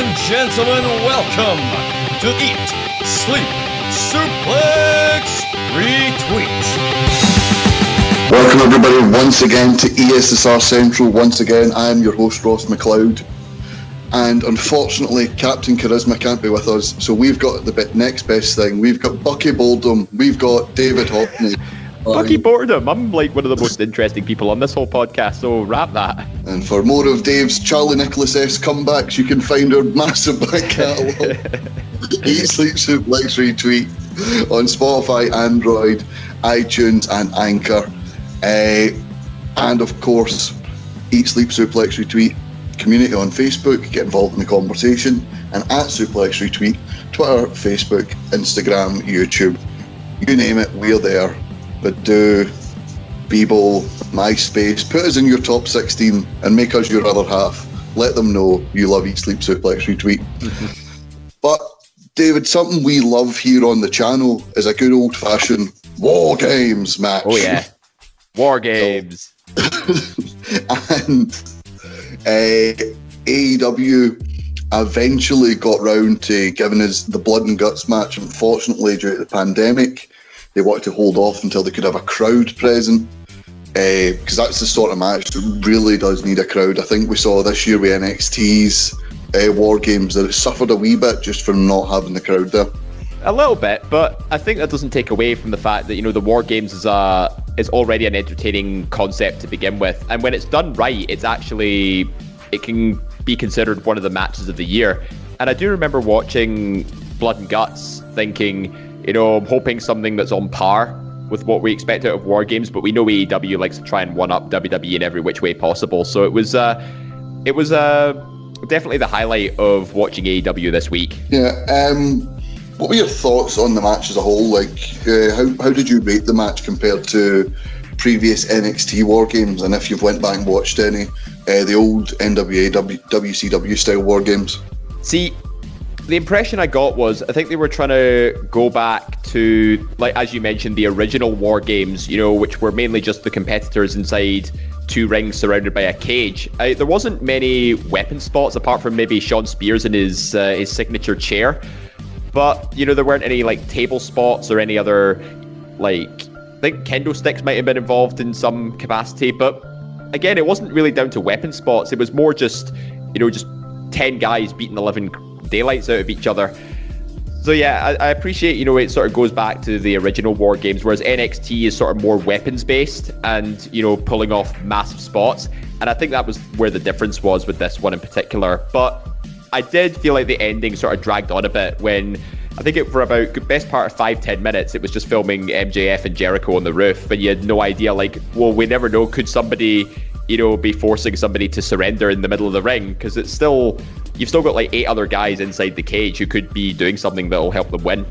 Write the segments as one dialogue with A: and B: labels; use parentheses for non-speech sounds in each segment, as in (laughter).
A: and gentlemen, welcome to Eat, Sleep, Suplex, Retweet.
B: Welcome everybody once again to ESSR Central. Once again, I am your host Ross McLeod. And unfortunately, Captain Charisma can't be with us, so we've got the next best thing. We've got Bucky Boldum, we've got David Hockney.
C: Bucky Boredom. I'm like one of the most interesting people on this whole podcast, so wrap that.
B: And for more of Dave's Charlie Nicholas S comebacks, you can find our massive back (laughs) catalogue. Eat Sleep Suplex Retweet on Spotify, Android, iTunes, and Anchor. Uh, and of course, Eat Sleep Suplex Retweet community on Facebook, get involved in the conversation, and at Suplex Retweet, Twitter, Facebook, Instagram, YouTube, you name it, we're there. But do Bebo, MySpace, put us in your top 16 and make us your other half. Let them know you love Eat Sleep Suplex Retweet. (laughs) but David, something we love here on the channel is a good old fashioned war games match.
C: Oh yeah, war games. (laughs)
B: and uh, AEW eventually got round to giving us the blood and guts match. Unfortunately, due to the pandemic, they wanted to hold off until they could have a crowd present because uh, that's the sort of match that really does need a crowd. I think we saw this year with NXT's uh, War Games that it suffered a wee bit just from not having the crowd there.
C: A little bit, but I think that doesn't take away from the fact that you know the War Games is a is already an entertaining concept to begin with, and when it's done right, it's actually it can be considered one of the matches of the year. And I do remember watching Blood and Guts, thinking, you know, I'm hoping something that's on par with what we expect out of War Games, but we know AEW likes to try and one up WWE in every which way possible. So it was, uh, it was uh, definitely the highlight of watching AEW this week.
B: Yeah. Um, what were your thoughts on the match as a whole? Like, uh, how how did you rate the match compared to previous NXT War Games? And if you've went back and watched any, uh, the old NWA w, WCW style War Games.
C: See, the impression I got was I think they were trying to go back to, like as you mentioned, the original War Games, you know, which were mainly just the competitors inside two rings surrounded by a cage. I, there wasn't many weapon spots apart from maybe Shawn Spears in his uh, his signature chair, but you know there weren't any like table spots or any other like I think kendo sticks might have been involved in some capacity, but again, it wasn't really down to weapon spots. It was more just you know just ten guys beating eleven daylights out of each other. So yeah, I, I, appreciate you know it sort of goes back to the original War Games, whereas NXT is sort of more weapons based and you know pulling off massive spots, and I think that was where the difference was with this one in particular. But I did feel like the ending sort of dragged on a bit when I think it for about best part of five ten minutes it was just filming MJF and Jericho on the roof, and you had no idea like, well, we never know could somebody you know be forcing somebody to surrender in the middle of the ring because it's still you've still got like eight other guys inside the cage who could be doing something that will help them win.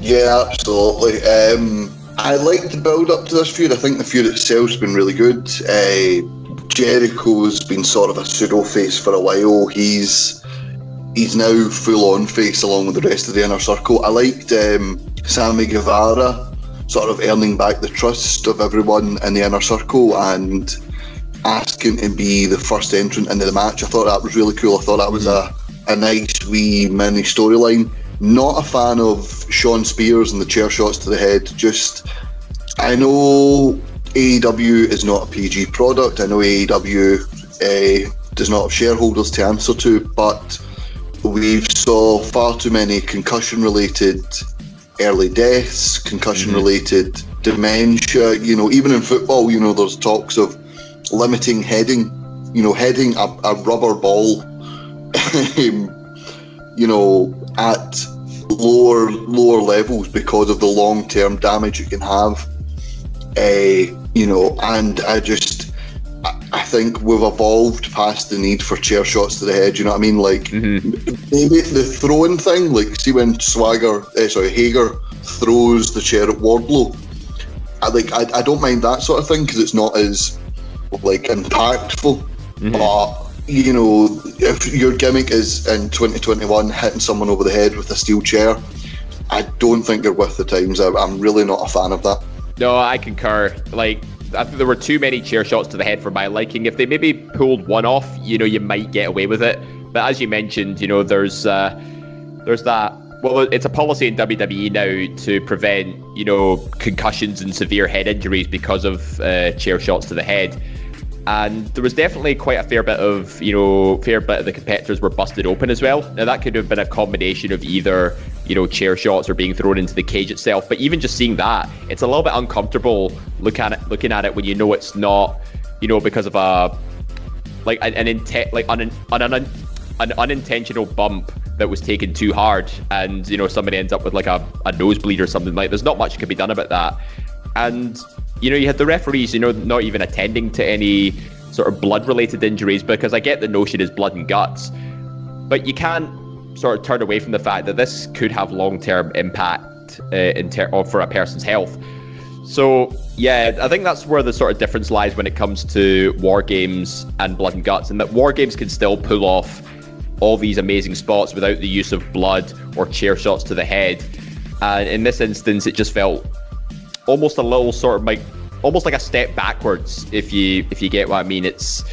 B: Yeah, absolutely. Um, I like the build up to this feud. I think the feud itself's been really good. Uh, Jericho's been sort of a pseudo face for a while. He's he's now full on face along with the rest of the inner circle. I liked um, Sammy Guevara sort of earning back the trust of everyone in the inner circle and asking to be the first entrant into the match. I thought that was really cool. I thought that was a, a nice wee mini storyline. Not a fan of Shawn Spears and the chair shots to the head. Just, I know AEW is not a PG product. I know AEW uh, does not have shareholders to answer to, but we've saw far too many concussion-related early deaths, concussion-related mm-hmm. dementia. You know, even in football, you know, there's talks of limiting heading, you know, heading a, a rubber ball, (laughs) you know, at lower lower levels because of the long term damage it can have. Uh, you know, and I just I think we've evolved past the need for chair shots to the head. You know what I mean? Like mm-hmm. maybe the throwing thing. Like see when Swagger, uh, sorry, Hager throws the chair at Wardlow. I like I, I don't mind that sort of thing because it's not as like impactful. Mm-hmm. But you know, if your gimmick is in 2021 hitting someone over the head with a steel chair, I don't think you're worth the times. I, I'm really not a fan of that.
C: No, I concur. Like I think there were too many chair shots to the head for my liking. If they maybe pulled one off, you know, you might get away with it. But as you mentioned, you know, there's uh, there's that. Well, it's a policy in WWE now to prevent, you know, concussions and severe head injuries because of uh, chair shots to the head and there was definitely quite a fair bit of you know fair bit of the competitors were busted open as well. Now that could have been a combination of either you know chair shots or being thrown into the cage itself. But even just seeing that it's a little bit uncomfortable look at it looking at it when you know it's not you know because of a like an, an intent like an, an, an, an unintentional bump that was taken too hard and you know somebody ends up with like a, a nosebleed or something. Like there's not much can be done about that. And you know, you had the referees, you know, not even attending to any sort of blood related injuries because I get the notion is blood and guts, but you can't sort of turn away from the fact that this could have long term impact uh, in ter- for a person's health. So yeah, I think that's where the sort of difference lies when it comes to war games and blood and guts, and that war games can still pull off all these amazing spots without the use of blood or chair shots to the head. And in this instance, it just felt almost a little sort of like almost like a step backwards if you if you get what I mean. It's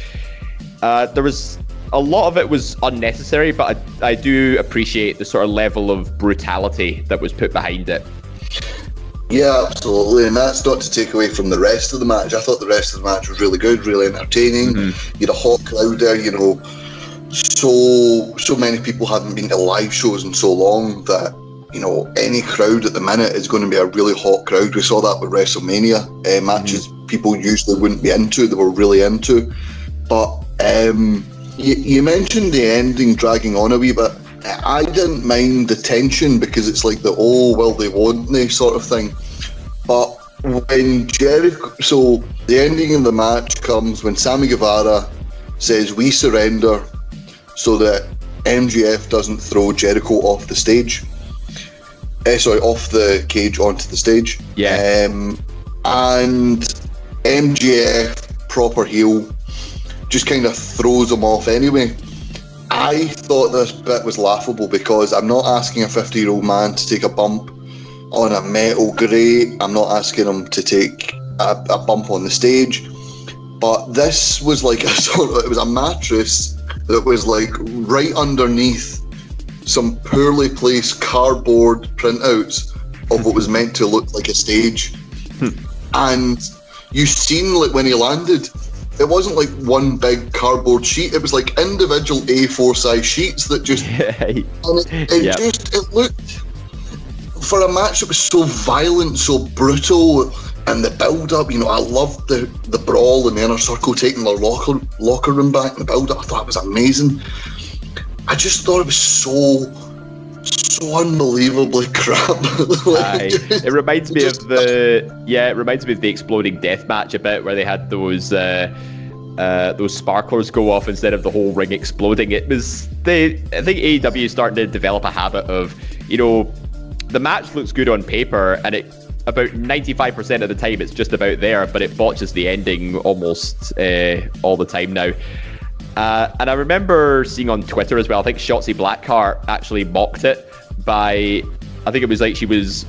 C: uh, there was a lot of it was unnecessary, but I, I do appreciate the sort of level of brutality that was put behind it.
B: Yeah, absolutely, and that's not to take away from the rest of the match. I thought the rest of the match was really good, really entertaining. Mm-hmm. You had a hot crowd there, you know. So so many people hadn't been to live shows in so long that you know, any crowd at the minute is going to be a really hot crowd. We saw that with WrestleMania uh, matches. Mm-hmm. People usually wouldn't be into. They were really into. But um, you, you mentioned the ending dragging on a wee bit. I didn't mind the tension because it's like the oh well they want me sort of thing. But when Jericho, so the ending of the match comes when Sammy Guevara says we surrender, so that MJF doesn't throw Jericho off the stage uh, sorry, off the cage onto the stage.
C: Yeah.
B: Um, and MJF, proper heel, just kind of throws him off anyway. I thought this bit was laughable because I'm not asking a 50 year old man to take a bump on a metal grate. I'm not asking him to take a, a bump on the stage. But this was like a (laughs) sort of, it was a mattress that was like right underneath some poorly placed cardboard printouts of what was meant to look like a stage. Hmm. and you seen like when he landed, it wasn't like one big cardboard sheet. It was like individual A4 size sheets that just (laughs) and it, it yep. just it looked for a match that was so violent, so brutal, and the build up. You know, I loved the the brawl in the inner circle, taking the locker locker room back. And the build up, I thought it was amazing. I just thought it was so so unbelievably (laughs) crap.
C: like, it reminds me of the yeah, it reminds me of the exploding death match a bit where they had those uh, uh, those sparklers go off instead of the whole ring exploding. It was they I think AEW is starting to develop a habit of you know the match looks good on paper and it about 95% of the time it's just about there, but it botches the ending almost uh, all the time now. Uh, and I remember seeing on Twitter as well, I think Shotzi Blackheart actually mocked it by, I think it was like she was,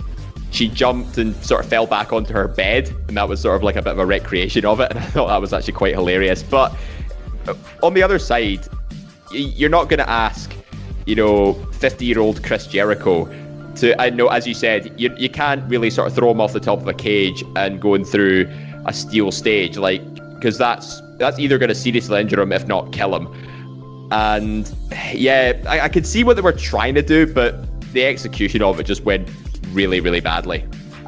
C: she jumped and sort of fell back onto her bed. And that was sort of like a bit of a recreation of it. (laughs) And I thought that was actually quite hilarious. But uh, on the other side, you're not going to ask, you know, 50 year old Chris Jericho to, I know, as you said, you, you can't really sort of throw him off the top of a cage and going through a steel stage. Like, because that's that's either going to seriously injure him, if not kill him. And yeah, I, I could see what they were trying to do, but the execution of it just went really, really badly.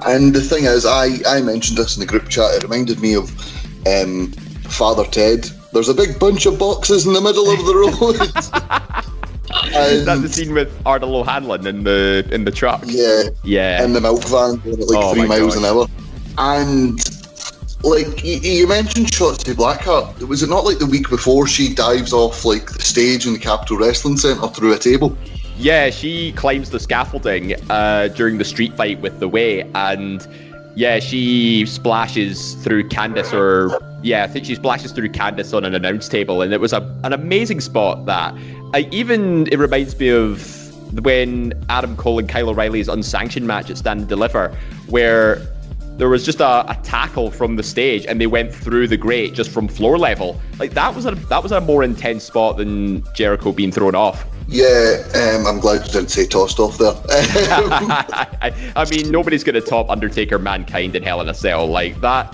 B: And the thing is, I, I mentioned this in the group chat. It reminded me of um, Father Ted. There's a big bunch of boxes in the middle of the road. (laughs)
C: Is that the scene with Arnold O'Hanlon in the in the truck?
B: Yeah,
C: yeah,
B: in the milk van at like oh three miles gosh. an hour. And like you, mentioned Shotzi Blackheart, was it not like the week before she dives off like the stage in the Capitol Wrestling Centre through a table?
C: Yeah, she climbs the scaffolding uh, during the street fight with the Way, and yeah, she splashes through Candice, or yeah, I think she splashes through Candice on an announce table, and it was a, an amazing spot. That I, even it reminds me of when Adam Cole and Kyle O'Reilly's unsanctioned match at Stand and Deliver, where there was just a, a, tackle from the stage and they went through the grate just from floor level. Like that was a that was a more intense spot than Jericho being thrown off.
B: Yeah, um, I'm glad you didn't say tossed off there.
C: I, (laughs) I mean, nobody's going to top Undertaker Mankind in Hell in a Cell like that.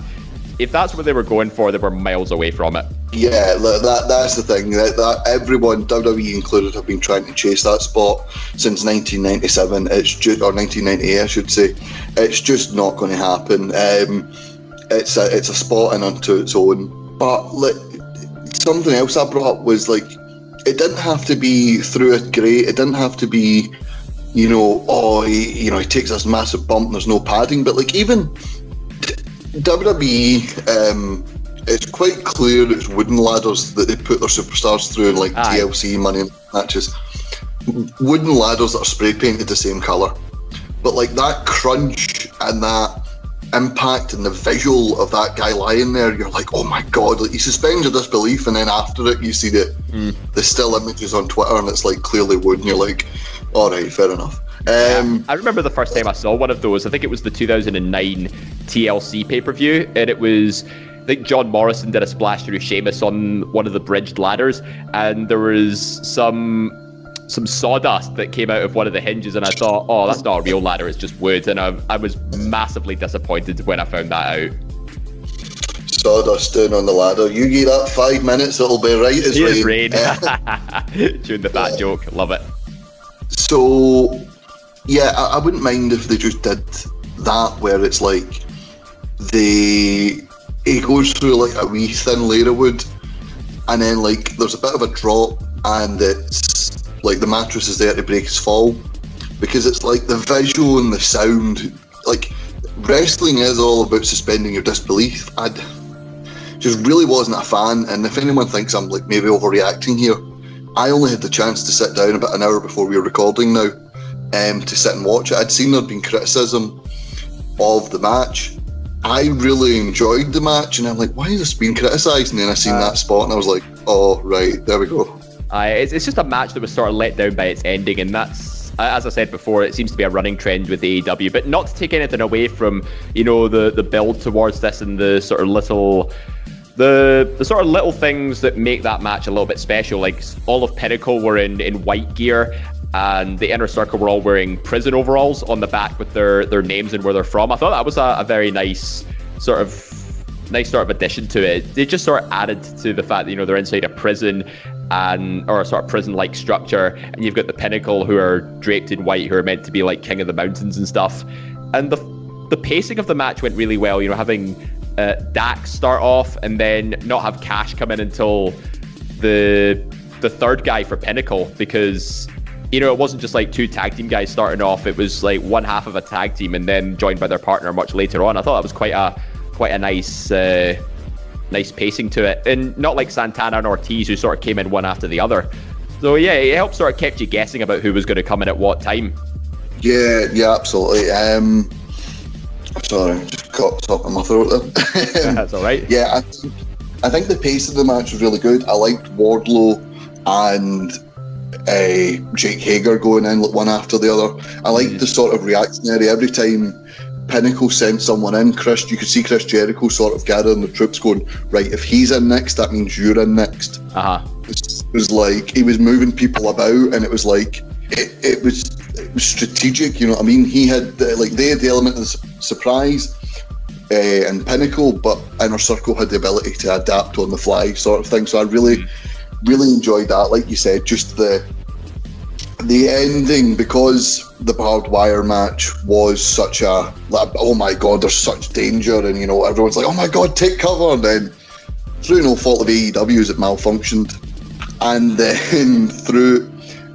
C: If that's what they were going for, they were miles away from it.
B: Yeah, that that's the thing. That, that everyone, WWE included, have been trying to chase that spot since 1997. It's just or 1998, I should say. It's just not going to happen. Um, it's a it's a spot in unto its own. But like, something else I brought up was like it didn't have to be through a grate. It didn't have to be, you know, oh, he, you know, he takes this massive bump. And there's no padding, but like even WWE, um, it's quite clear it's wooden ladders that they put their superstars through in like Aye. TLC money matches. Wooden ladders that are spray painted the same colour, but like that crunch and that impact and the visual of that guy lying there, you're like, oh my god! Like you suspend your disbelief, and then after it, you see the mm. the still images on Twitter, and it's like clearly wood, and you're like, all right, fair enough. Um,
C: yeah. I remember the first time I saw one of those. I think it was the 2009 TLC pay per view, and it was. I think John Morrison did a splash through Sheamus on one of the bridged ladders, and there was some some sawdust that came out of one of the hinges, and I thought, oh, that's not a real ladder; it's just wood. And I, I was massively disappointed when I found that out.
B: Sawdust down on the ladder. You get that five minutes, it'll be right as
C: rain. rain. (laughs) (laughs) Doing the fat joke, love it.
B: So, yeah, I, I wouldn't mind if they just did that, where it's like the it goes through like a wee thin layer of wood, and then like there's a bit of a drop, and it's like the mattress is there to break his fall because it's like the visual and the sound. Like wrestling is all about suspending your disbelief. I just really wasn't a fan, and if anyone thinks I'm like maybe overreacting here, I only had the chance to sit down about an hour before we were recording now, um, to sit and watch it. I'd seen there'd been criticism of the match. I really enjoyed the match, and I'm like, why is this being criticised? And then I seen uh, that spot, and I was like, oh right, there we go.
C: Uh, it's, it's just a match that was sort of let down by its ending, and that's as I said before, it seems to be a running trend with AEW. But not to take anything away from you know the the build towards this and the sort of little. The, the sort of little things that make that match a little bit special, like all of Pinnacle were in, in white gear, and the inner circle were all wearing prison overalls on the back with their, their names and where they're from. I thought that was a, a very nice sort of nice sort of addition to it. They just sort of added to the fact that you know they're inside a prison and or a sort of prison-like structure, and you've got the pinnacle who are draped in white, who are meant to be like king of the mountains and stuff. And the the pacing of the match went really well. You know, having uh, Dax start off and then not have Cash come in until the the third guy for Pinnacle because you know it wasn't just like two tag team guys starting off. It was like one half of a tag team and then joined by their partner much later on. I thought that was quite a quite a nice. Uh, nice pacing to it, and not like Santana and Ortiz who sort of came in one after the other. So yeah, it helped sort of kept you guessing about who was going to come in at what time.
B: Yeah, yeah, absolutely. Um, sorry, just caught something in my throat
C: there. (laughs) That's all right.
B: Yeah, I, think, I think the pace of the match was really good. I liked Wardlow and uh, Jake Hager going in one after the other. I like mm. the sort of reactionary every time Pinnacle sent someone in. Chris, you could see Chris Jericho sort of gathering the troops, going right. If he's in next, that means you're in next.
C: Uh huh.
B: It was like he was moving people about, and it was like it, it was it was strategic. You know what I mean? He had the, like they had the element of the su- surprise. Uh, and Pinnacle, but Inner Circle had the ability to adapt on the fly, sort of thing. So I really, mm. Really enjoyed that. Like you said, just the the ending because the barbed wire match was such a like oh my god there's such danger and you know everyone's like oh my god take cover and then through no fault of AEW's it malfunctioned and then (laughs) through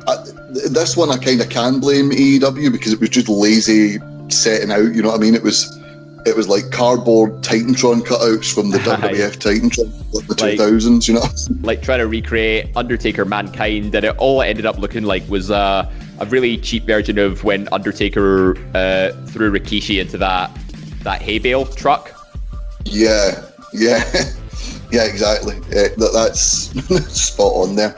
B: uh, this one I kind of can blame AEW because it was just lazy setting out you know what I mean it was it was like cardboard Titantron cutouts from the (laughs) WWF Titantron of the like, 2000s, you know? (laughs)
C: Like trying to recreate Undertaker Mankind, and it all it ended up looking like was uh, a really cheap version of when Undertaker uh, threw Rikishi into that that hay bale truck.
B: Yeah, yeah, (laughs) yeah, exactly. Yeah, that, that's spot on there.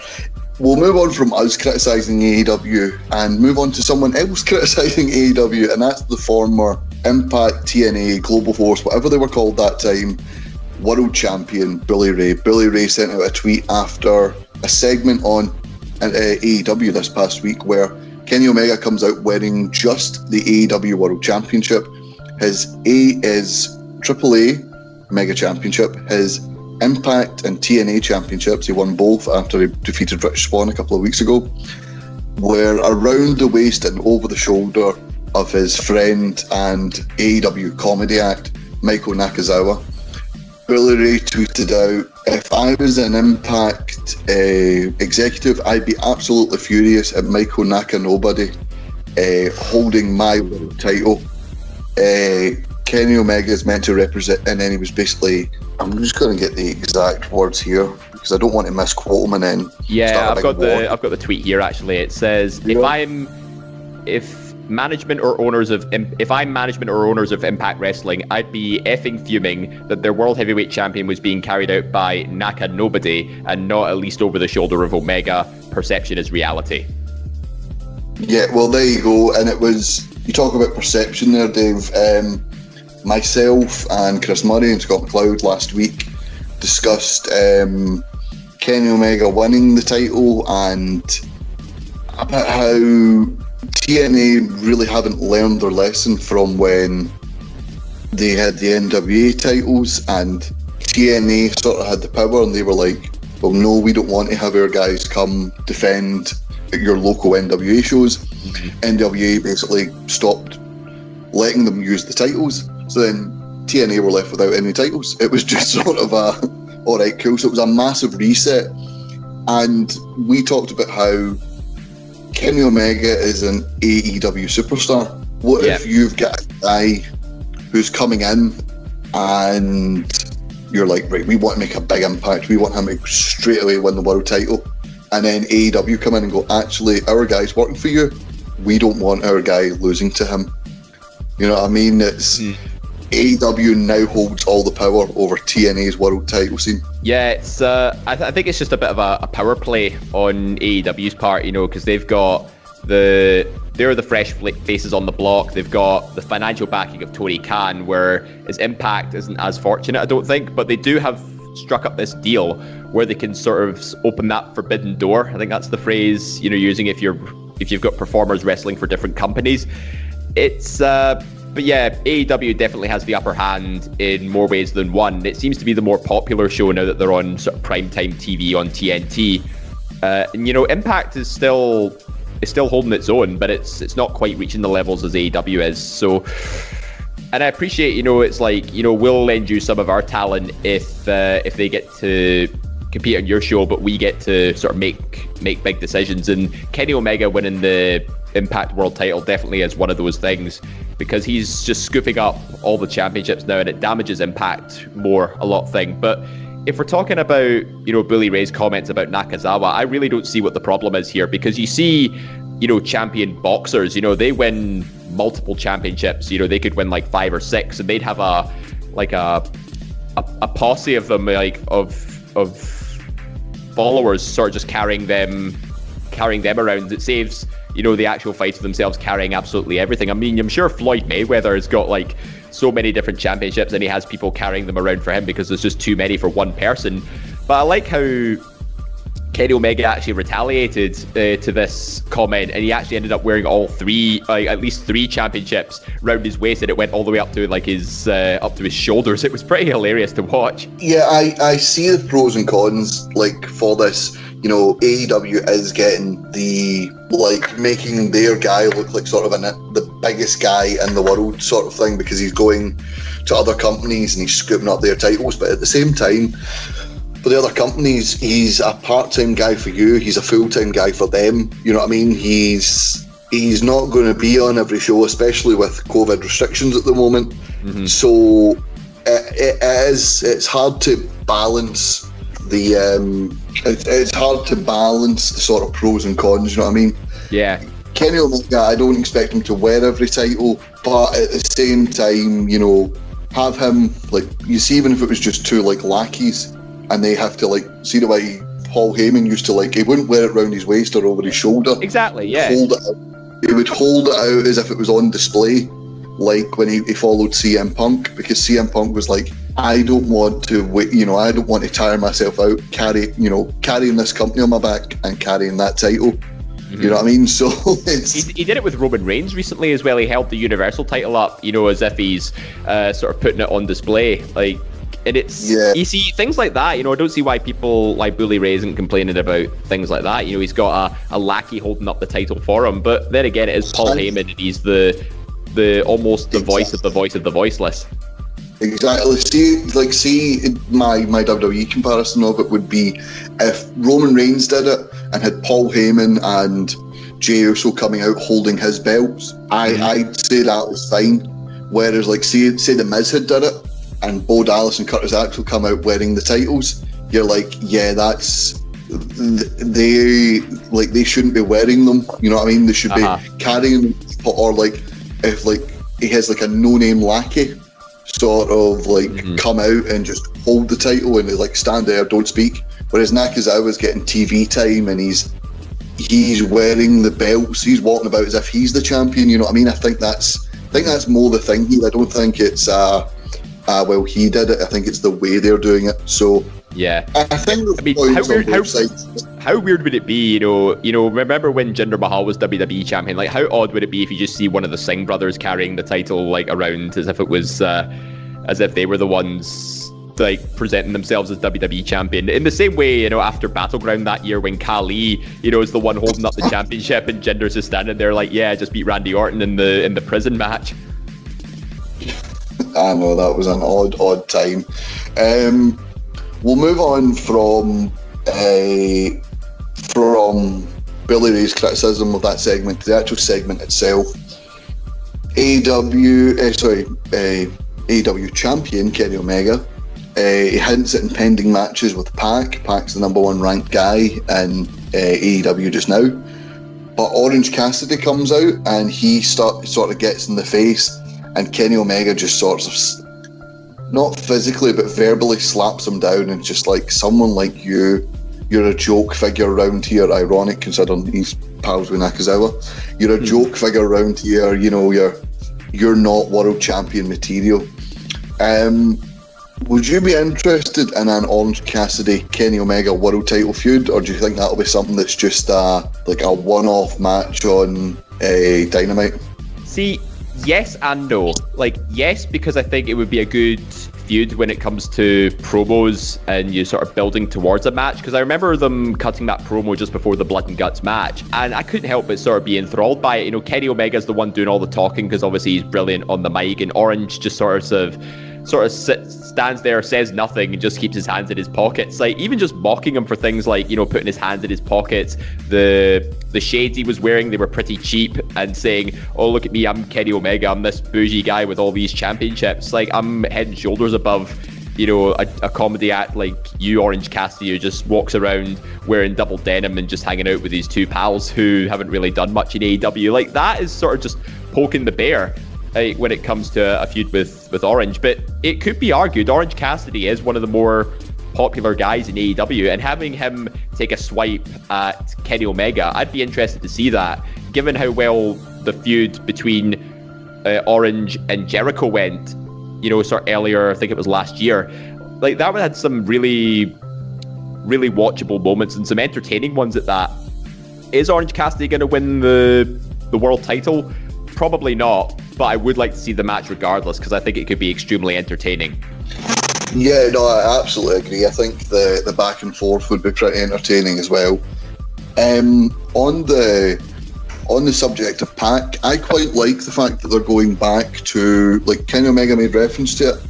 B: We'll move on from us criticising AEW and move on to someone else (laughs) criticising AEW, and that's the former Impact, TNA, Global Force, whatever they were called that time, world champion Bully Ray. Bully Ray sent out a tweet after a segment on uh, AEW this past week where Kenny Omega comes out wearing just the AEW World Championship. His A is AAA Mega Championship. His Impact and TNA Championships, he won both after he defeated Rich Swann a couple of weeks ago, were around the waist and over the shoulder of his friend and AEW comedy act, Michael Nakazawa. Bully Ray tweeted out, if I was an Impact uh, executive, I'd be absolutely furious at Michael Naka Nobody uh, holding my world title. Uh, Kenny Omega is meant to represent, and then he was basically, I'm just going to get the exact words here because I don't want to misquote him and then.
C: Yeah, I've got the I've got the tweet here actually. It says yeah. if I'm if management or owners of if I'm management or owners of Impact Wrestling, I'd be effing fuming that their world heavyweight champion was being carried out by Naka Nobody and not at least over the shoulder of Omega. Perception is reality.
B: Yeah, well, there you go. And it was you talk about perception there, Dave. Um, myself and Chris Murray and Scott McLeod last week discussed um, Kenny Omega winning the title and about how TNA really haven't learned their lesson from when they had the NWA titles and TNA sort of had the power and they were like, well, no, we don't want to have our guys come defend your local NWA shows. Mm-hmm. NWA basically stopped letting them use the titles. So then TNA were left without any titles. It was (laughs) just sort of a, all right, cool. So it was a massive reset. And we talked about how Kenny Omega is an AEW superstar. What yeah. if you've got a guy who's coming in and you're like, right, we want to make a big impact. We want him to straight away win the world title. And then AEW come in and go, actually, our guy's working for you. We don't want our guy losing to him. You know what I mean? It's mm. AEW now holds all the power over TNA's world title scene.
C: Yeah, it's. Uh, I, th- I, think it's just a bit of a, a power play on AEW's part, you know, because they've got the they're the fresh faces on the block. They've got the financial backing of Tony Khan, where his impact isn't as fortunate, I don't think, but they do have struck up this deal where they can sort of open that forbidden door. I think that's the phrase you know using if you're if you've got performers wrestling for different companies. It's uh, but yeah, AEW definitely has the upper hand in more ways than one. It seems to be the more popular show now that they're on sort of primetime TV on TNT. Uh, and you know, Impact is still is still holding its own, but it's it's not quite reaching the levels as AEW is. So, and I appreciate, you know, it's like you know we'll lend you some of our talent if uh, if they get to compete on your show, but we get to sort of make make big decisions. And Kenny Omega winning the Impact World title definitely is one of those things because he's just scooping up all the championships now and it damages Impact more a lot thing. But if we're talking about, you know, Bully Ray's comments about Nakazawa, I really don't see what the problem is here because you see, you know, champion boxers, you know, they win multiple championships, you know, they could win like five or six and they'd have a like a a, a posse of them like of of followers sort of just carrying them carrying them around. It saves you know, the actual fights themselves carrying absolutely everything. I mean, I'm sure Floyd Mayweather has got like so many different championships and he has people carrying them around for him because there's just too many for one person. But I like how Kenny Omega actually retaliated uh, to this comment, and he actually ended up wearing all three, uh, at least three championships round his waist, and it went all the way up to like his uh, up to his shoulders. It was pretty hilarious to watch.
B: Yeah, I I see the pros and cons like for this you know, AEW is getting the like making their guy look like sort of an, the biggest guy in the world sort of thing because he's going to other companies and he's scooping up their titles. But at the same time, for the other companies, he's a part-time guy for you. He's a full-time guy for them. You know what I mean? He's he's not going to be on every show, especially with COVID restrictions at the moment. Mm-hmm. So it, it is it's hard to balance the um, it, it's hard to balance the sort of pros and cons. You know what I mean?
C: Yeah.
B: Kenny Omega, I don't expect him to wear every title, but at the same time, you know, have him like you see, even if it was just two like lackeys, and they have to like see the way Paul Heyman used to like he wouldn't wear it around his waist or over his shoulder.
C: Exactly. Yeah.
B: Hold it out. He would hold it out as if it was on display like when he, he followed CM Punk because CM Punk was like, I don't want to wait, you know, I don't want to tire myself out, carry, you know, carrying this company on my back and carrying that title. You know what I mean? (laughs) So it's
C: He, he did it with Roman Reigns recently as well. He held the Universal title up, you know, as if he's uh, sort of putting it on display. Like, and it's
B: Yeah.
C: you see things like that. You know, I don't see why people like Bully Ray isn't complaining about things like that. You know, he's got a, a lackey holding up the title for him. But then again, it is Paul Heyman, and he's the the almost the voice of the voice of the voiceless.
B: Exactly. See, like, see, my my WWE comparison of it would be if Roman Reigns did it and had Paul Heyman and Jey Uso coming out holding his belts. I I'd say that was fine. Whereas, like, say say the Miz had did it and Bo Dallas and Curtis Axel come out wearing the titles, you're like, yeah, that's they like they shouldn't be wearing them. You know what I mean? They should
C: Uh-huh.
B: be carrying them, or like if like he has like a no-name lackey sort of like
C: Mhm.
B: come out and just hold the title and they like stand there, don't speak. Whereas Nakazawa's getting TV time and he's he's wearing the belts, he's walking about as if he's the champion. You know what I mean? I think that's I think that's more the thing here. I don't think it's uh, uh well he did it. I think it's the way they're doing it. So
C: Yeah.
B: I think
C: I mean, how weird- how- How weird would it be, you know? You know, remember when Jinder Mahal was WWE champion? Like, how odd would it be if you just see one of the Singh brothers carrying the title like around as if it was, uh, as if they were the ones like presenting themselves as WWE champion? In the same way, you know, after Battleground that year when Khali, you know, is the one holding up the championship and Jinder's just standing there like, yeah, I just beat Randy Orton in the in the prison match.
B: I know that was an odd, odd time. Um, we'll move on from uh, from Bully Ray's criticism of that segment to the actual segment itself. AW, uh, sorry, uh, AW champion Kenny Omega. Uh, he hints at impending matches with Pac. Pac's the number one ranked guy in uh, AEW just now. But Orange Cassidy comes out and he start, sort of gets in the face, and Kenny Omega just sort of, not physically, but verbally slaps him down and just like, someone like you, you're a joke figure around here. Ironic considering he's pals with Nakazawa. You're a joke figure around here. You know, you're you're not world champion material. Um, would you be interested in an Orange Cassidy Kenny Omega world title feud, or do you think that'll be something that's just uh, like a one-off match on uh, Dynamite?
C: See, yes and no. Like, yes, because I think it would be a good feud when it comes to promos and you sort of building towards a match. Because I remember them cutting that promo just before the Blood and Guts match, and I couldn't help but sort of be enthralled by it. You know, Kenny Omega's the one doing all the talking because obviously he's brilliant on the mic, and Orange just sort of sort of sits, stands there, says nothing, and just keeps his hands in his pockets. Like even just mocking him for things like you know putting his hands in his pockets, the the shades he was wearing they were pretty cheap, and saying, "Oh look at me, I'm Kenny Omega, I'm this bougie guy with all these championships. Like I'm head and shoulders above." You know, a, a comedy act like you, Orange Cassidy, who just walks around wearing double denim and just hanging out with his two pals who haven't really done much in AEW. Like that is sort of just poking the bear uh, when it comes to a feud with with Orange. But it could be argued Orange Cassidy is one of the more popular guys in AEW, and having him take a swipe at Kenny Omega, I'd be interested to see that. Given how well the feud between uh, Orange and Jericho went, you know, sort of earlier, I think it was last year, like that one had some really, really watchable moments and some entertaining ones at that. Is Orange Cassidy going to win the the world title? Probably not, but I would like to see the match regardless because I think it could be extremely entertaining.
B: Yeah, no, I absolutely agree. I think the the back and forth would be pretty entertaining as well. Um, on the on the subject of Pac, I quite like the fact that they're going back to like Kenny Omega made reference to it.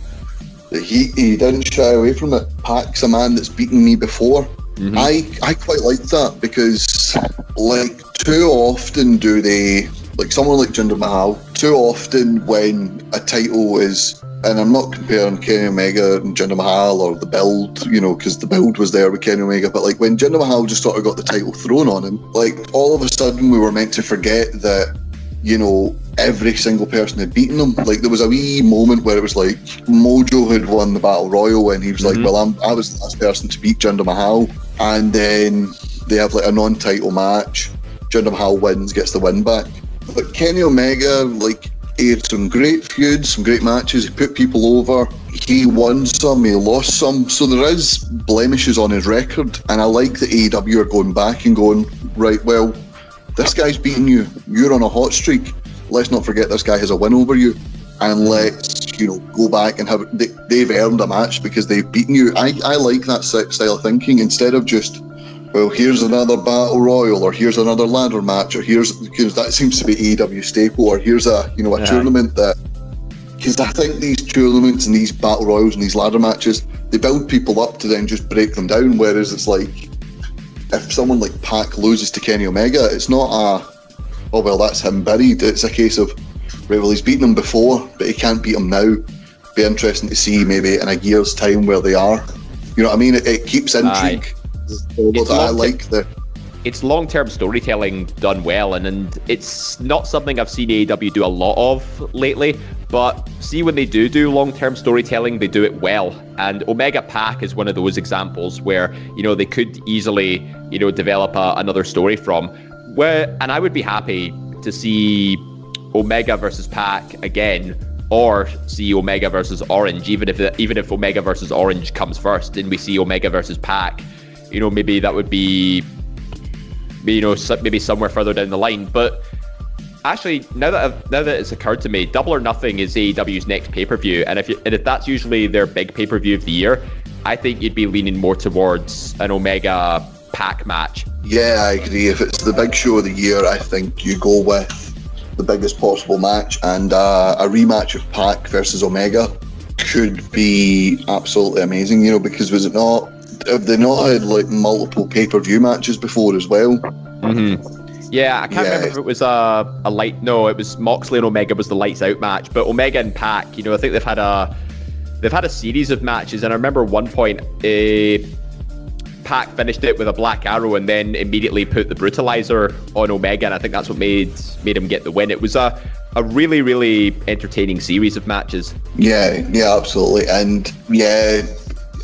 B: That he he didn't shy away from it. Pac's a man that's beaten me before. I I quite like that because like too often do they like someone like Jinder Mahal too often when a title is and I'm not comparing Kenny Omega and Jinder Mahal or the build, you know, because the build was there with Kenny Omega. But like when Jinder Mahal just sort of got the title thrown on him, like all of a sudden we were meant to forget that, you know, every single person had beaten him. Like there was a wee moment where it was like Mojo had won the battle royal, and he was like,
C: Mhm.
B: "Well, I'm I was the last person to beat Jinder Mahal," and then they have like a non-title match. Jinder Mahal wins, gets the win back. But Kenny Omega, like he had some great feuds, some great matches. He put people over. He won some, he lost some. So there is blemishes on his record. And I like that AEW are going back and going, right, well, this guy's beating you. You're on a hot streak. Let's not forget this guy has a win over you. And let's, you know, go back and have they, they've earned a match because they've beaten you. I, I like that style of thinking instead of just well, here's another battle royal, or here's another ladder match, or here's because that seems to be AEW staple, or here's a you know a yeah. tournament that because I think these tournaments and these battle royals and these ladder matches they build people up to then just break them down. Whereas it's like if someone like Pac loses to Kenny Omega, it's not a oh well that's him buried. It's a case of right well he's beaten him before, but he can't beat him now. Be interesting to see maybe in a year's time where they are. You know what I mean? It, it keeps intrigue. Aye it's I like the
C: it's long-term storytelling done well and, and it's not something I've seen AEW do a lot of lately but see when they do do long-term storytelling they do it well. And Omega Pac is one of those examples where you know they could easily you know develop a, another story from. Where and I would be happy to see Omega versus Pac again or see Omega versus Orange even if even if Omega versus Orange comes first and we see Omega versus Pac you know, maybe that would be, you know, maybe somewhere further down the line. But actually, now that I've, now that it's occurred to me, Double or Nothing is AEW's next pay per view, and if you, and if that's usually their big pay per view of the year, I think you'd be leaning more towards an Omega Pac match.
B: Yeah, I agree. If it's the big show of the year, I think you go with the biggest possible match, and uh, a rematch of Pac versus Omega could be absolutely amazing. You know, because was it not have they not had like multiple pay per view matches before as well?
C: Mm-hmm. Yeah, I can't yeah. remember if it was a, a light. No, it was Moxley and Omega was the lights out match, but Omega and Pac, you know, I think they've had a they've had a series of matches, and I remember one point, uh, Pac finished it with a black arrow and then immediately put the brutalizer on Omega, and I think that's what made made him get the win. It was a a really really entertaining series of matches.
B: Yeah, yeah, absolutely, and yeah,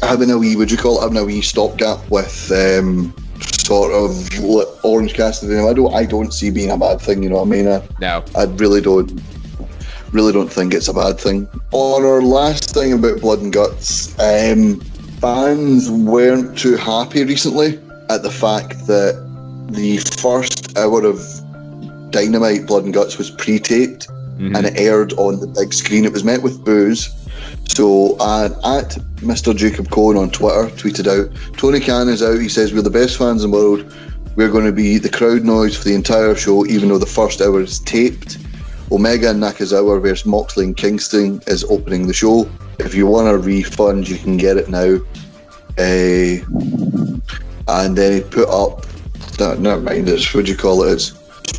B: having a wee, would you call it, having a wee stopgap with um, sort of Orange Cassidy. I don't, I don't see being a bad thing. You know what I mean? I,
C: no,
B: I really don't. Really don't think it's a bad thing. On our last thing about Blood and Guts, um, fans weren't too happy recently at the fact that the first hour of Dynamite Blood and Guts was pre-taped mm-hmm. and it aired on the big screen. It was met with boos so uh, at Mr. Jacob Cohen on Twitter tweeted out, Tony Khan is out. He says we're the best fans in the world. We're going to be the crowd noise for the entire show, even though the first hour is taped. Omega and Nakazawa versus Moxley and Kingston is opening the show. If you want a refund, you can get it now. Uh, and then he put up, no, never mind, it's what do you call it? It's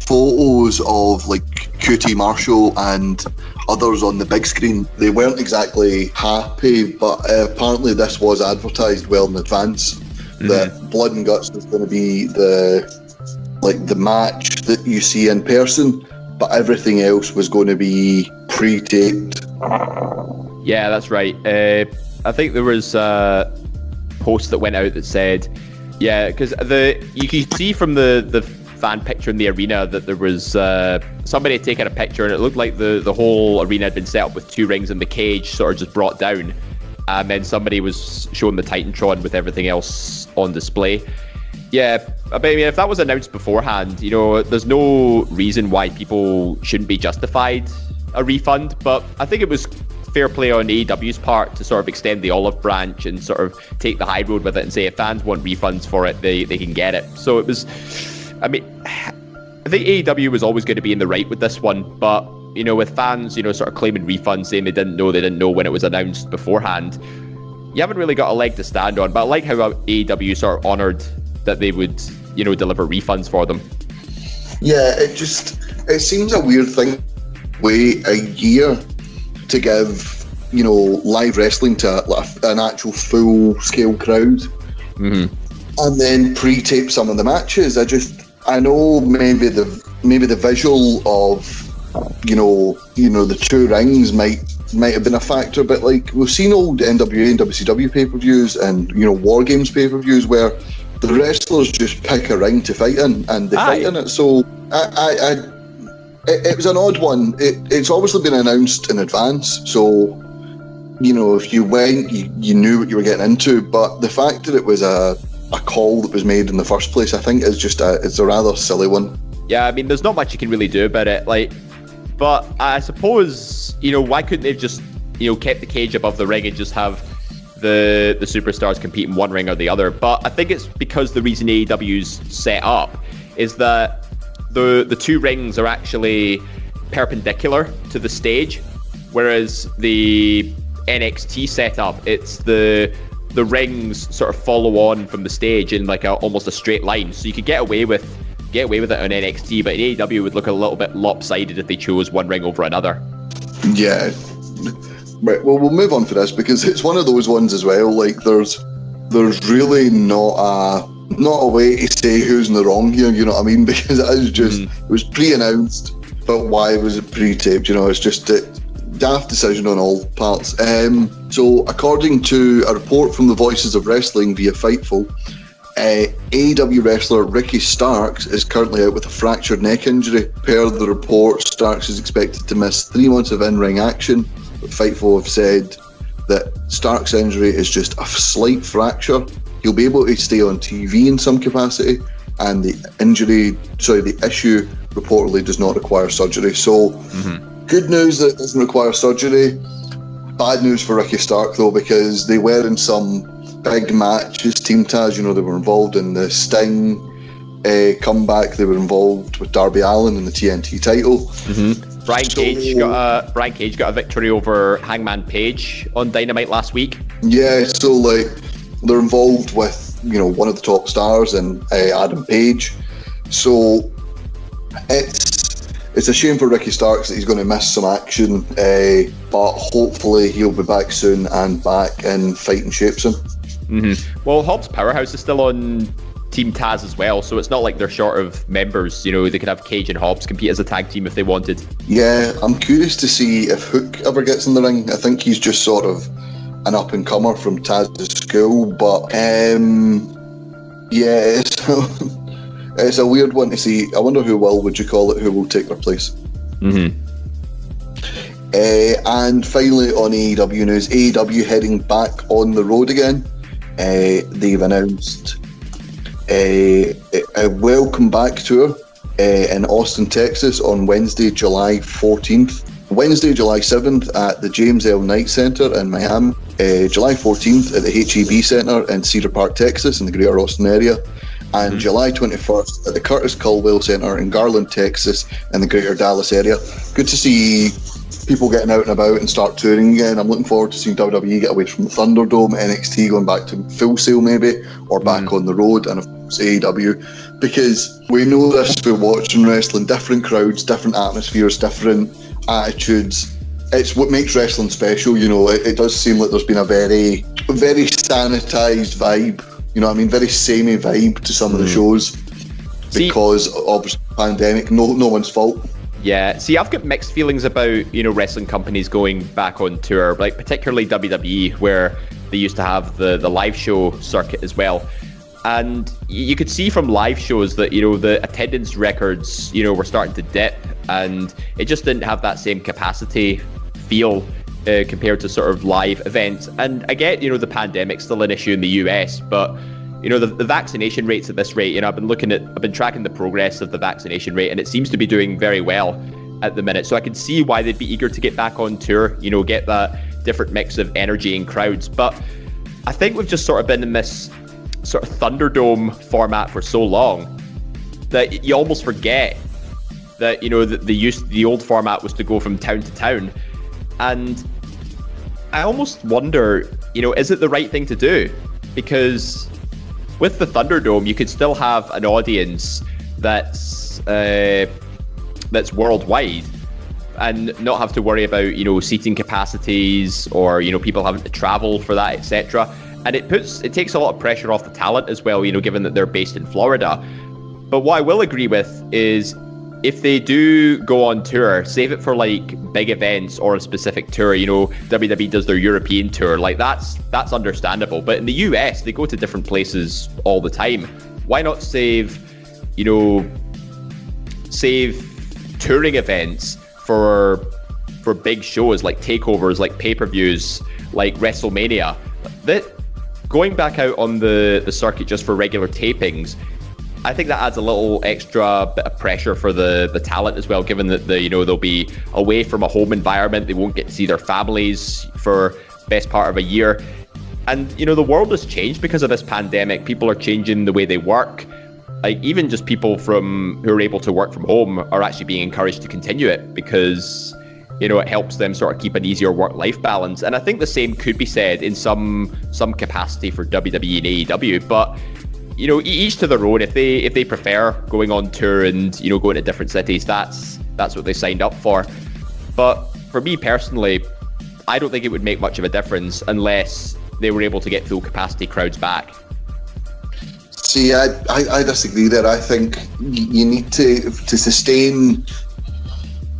B: photos of like QT Marshall and others on the big screen. They weren't exactly happy, but uh, apparently this was advertised well in advance mm-hmm. that Blood and Guts was going to be the like the match that you see in person, but everything else was going to be pre-taped.
C: Yeah, that's right. Uh, I think there was a post that went out that said, yeah, because the you can see from the the fan picture in the arena that there was uh, somebody had taken a picture and it looked like the, the whole arena had been set up with two rings and the cage sort of just brought down. And then somebody was showing the Titantron with everything else on display. Yeah, I mean, if that was announced beforehand, you know, there's no reason why people shouldn't be justified a refund. But I think it was fair play on AEW's part to sort of extend the olive branch and sort of take the high road with it and say if fans want refunds for it, they, they can get it. So it was I mean, I think AEW was always going to be in the right with this one, but you know, with fans, you know, sort of claiming refunds, saying they didn't know, they didn't know when it was announced beforehand. You haven't really got a leg to stand on. But I like how AEW sort of honoured that they would, you know, deliver refunds for them.
B: Yeah, it just it seems a weird thing. Wait a year to give, you know, live wrestling to an actual full scale crowd.
C: Mm-hmm.
B: And then pre-tape some of the matches. I just I know maybe the maybe the visual of you know you know the two rings might might have been a factor, but like we've seen old NWA and WCW pay per views and you know War Games pay per views where the wrestlers just pick a ring to fight in and they Aye. fight in it. So I, I, I it, it was an odd one. It, it's obviously been announced in advance, so you know if you went, you, you knew what you were getting into. But the fact that it was a a call that was made in the first place, I think, is just a it's a rather silly one.
C: Yeah, I mean, there's not much you can really do about it. Like, but I suppose you know why couldn't they just you know kept the cage above the ring and just have the the superstars compete in one ring or the other? But I think it's because the reason AEW's set up is that the the two rings are actually perpendicular to the stage, whereas the NXT setup it's the the rings sort of follow on from the stage in like a almost a straight line, so you could get away with get away with it on NXT, but in AEW would look a little bit lopsided if they chose one ring over another.
B: Yeah. Right. Well, we'll move on for this because it's one of those ones as well. Like, there's there's really not a not a way to say who's in the wrong here. You know what I mean? (laughs) Because it is just mm. it was pre-announced, but why was it pre-taped? You know, it's just a daft decision on all parts. Um, so, according to a report from the Voices of Wrestling via Fightful, uh, AEW wrestler Ricky Starks is currently out with a fractured neck injury. Per the report, Starks is expected to miss three months of in ring action. But Fightful have said that Starks' injury is just a slight fracture. He'll be able to stay on TV in some capacity, and the injury, sorry, the issue reportedly does not require surgery. So, mm-hmm. good news that it doesn't require surgery. Bad news for Ricky Stark though, because they were in some big matches. Team Taz, you know, they were involved in the Sting uh, comeback. They were involved with Darby Allin in the TNT title.
C: Mm-hmm. Brian so, Cage got a Brian Cage got a victory over Hangman Page on Dynamite last week.
B: Yeah, so like they're involved with you know one of the top stars and uh, Adam Page. So it's it's a shame for Ricky Starks that he's going to miss some action, uh, but hopefully he'll be back soon and back in fighting shape soon.
C: Mm-hmm. Well, Hobbs Powerhouse is still on Team Taz as well, so it's not like they're short of members. You know, they could have Cage and Hobbs compete as a tag team if they wanted.
B: Yeah, I'm curious to see if Hook ever gets in the ring. I think he's just sort of an up and comer from Taz's school, but um, yeah, (laughs) it's, it's a weird one to see. I wonder who will, would you call it, who will take their place.
C: Mm-hmm.
B: Uh, and finally, on AEW news, AEW heading back on the road again. Uh, they've announced a, a, welcome back tour uh, in Austin, Texas on Wednesday, July 14th. Wednesday, July 7th at the James L. Knight Center in Miami. Uh, July 14th at the HEB Center in Cedar Park, Texas, in the greater Austin area. And mm-hmm. July 21st at the Curtis Culwell Center in Garland, Texas, in the greater Dallas area. Good to see people getting out and about and start touring again. I'm looking forward to seeing WWE get away from the Thunderdome, NXT going back to Full Sail maybe, or back mm. on the road, and of course AEW, because we know this we're watching wrestling, different crowds, different atmospheres, different attitudes. It's what makes wrestling special, you know. It, it does seem like there's been a very, very sanitized vibe, you know what I mean? Very samey vibe to some mm. of the mm. shows because See, of pandemic. No, no one's fault.
C: Yeah, see, I've got mixed feelings about you know wrestling companies going back on tour, like particularly WWE, where they used to have the the live show circuit as well. And you could see from live shows that you know the attendance records you know were starting to dip, and it just didn't have that same capacity feel uh, compared to sort of live events. And I get you know the pandemic's still an issue in the US, but you know, the, the vaccination rates at this rate, you know, I've been looking at, I've been tracking the progress of the vaccination rate, and it seems to be doing very well at the minute. So I can see why they'd be eager to get back on tour, you know, get that different mix of energy and crowds. But I think we've just sort of been in this sort of Thunderdome format for so long that you almost forget that, you know, that the use the old format was to go from town to town. And I almost wonder, you know, is it the right thing to do? Because with the Thunderdome, you could still have an audience that's uh, that's worldwide and not have to worry about you know seating capacities or you know people having to travel for that etc and it puts it takes a lot of pressure off the talent as well you know given that they're based in florida but what i will agree with is if they do go on tour, save it for like big events or a specific tour. You know, WWE does their European tour, like that's that's understandable. But in the US, they go to different places all the time. Why not save, you know, save touring events for for big shows like takeovers, like pay per views, like WrestleMania. That going back out on the, the circuit just for regular tapings, I think that adds a little extra bit of pressure for the, the talent as well, given that the you know they'll be away from a home environment, they won't get to see their families for best part of a year. And you know the world has changed because of this pandemic. People are changing the way they work. Like even just people from who are able to work from home are actually being encouraged to continue it because you know, it helps them sort of keep an easier work-life balance. And I think the same could be said in some some capacity for WWE and AEW. But you know, each to their own. If they if they prefer going on tour and you know going to different cities, that's that's what they signed up for. But for me personally, I don't think it would make much of a difference unless they were able to get full capacity crowds back.
B: See, I, I, I disagree there. I think you need to to sustain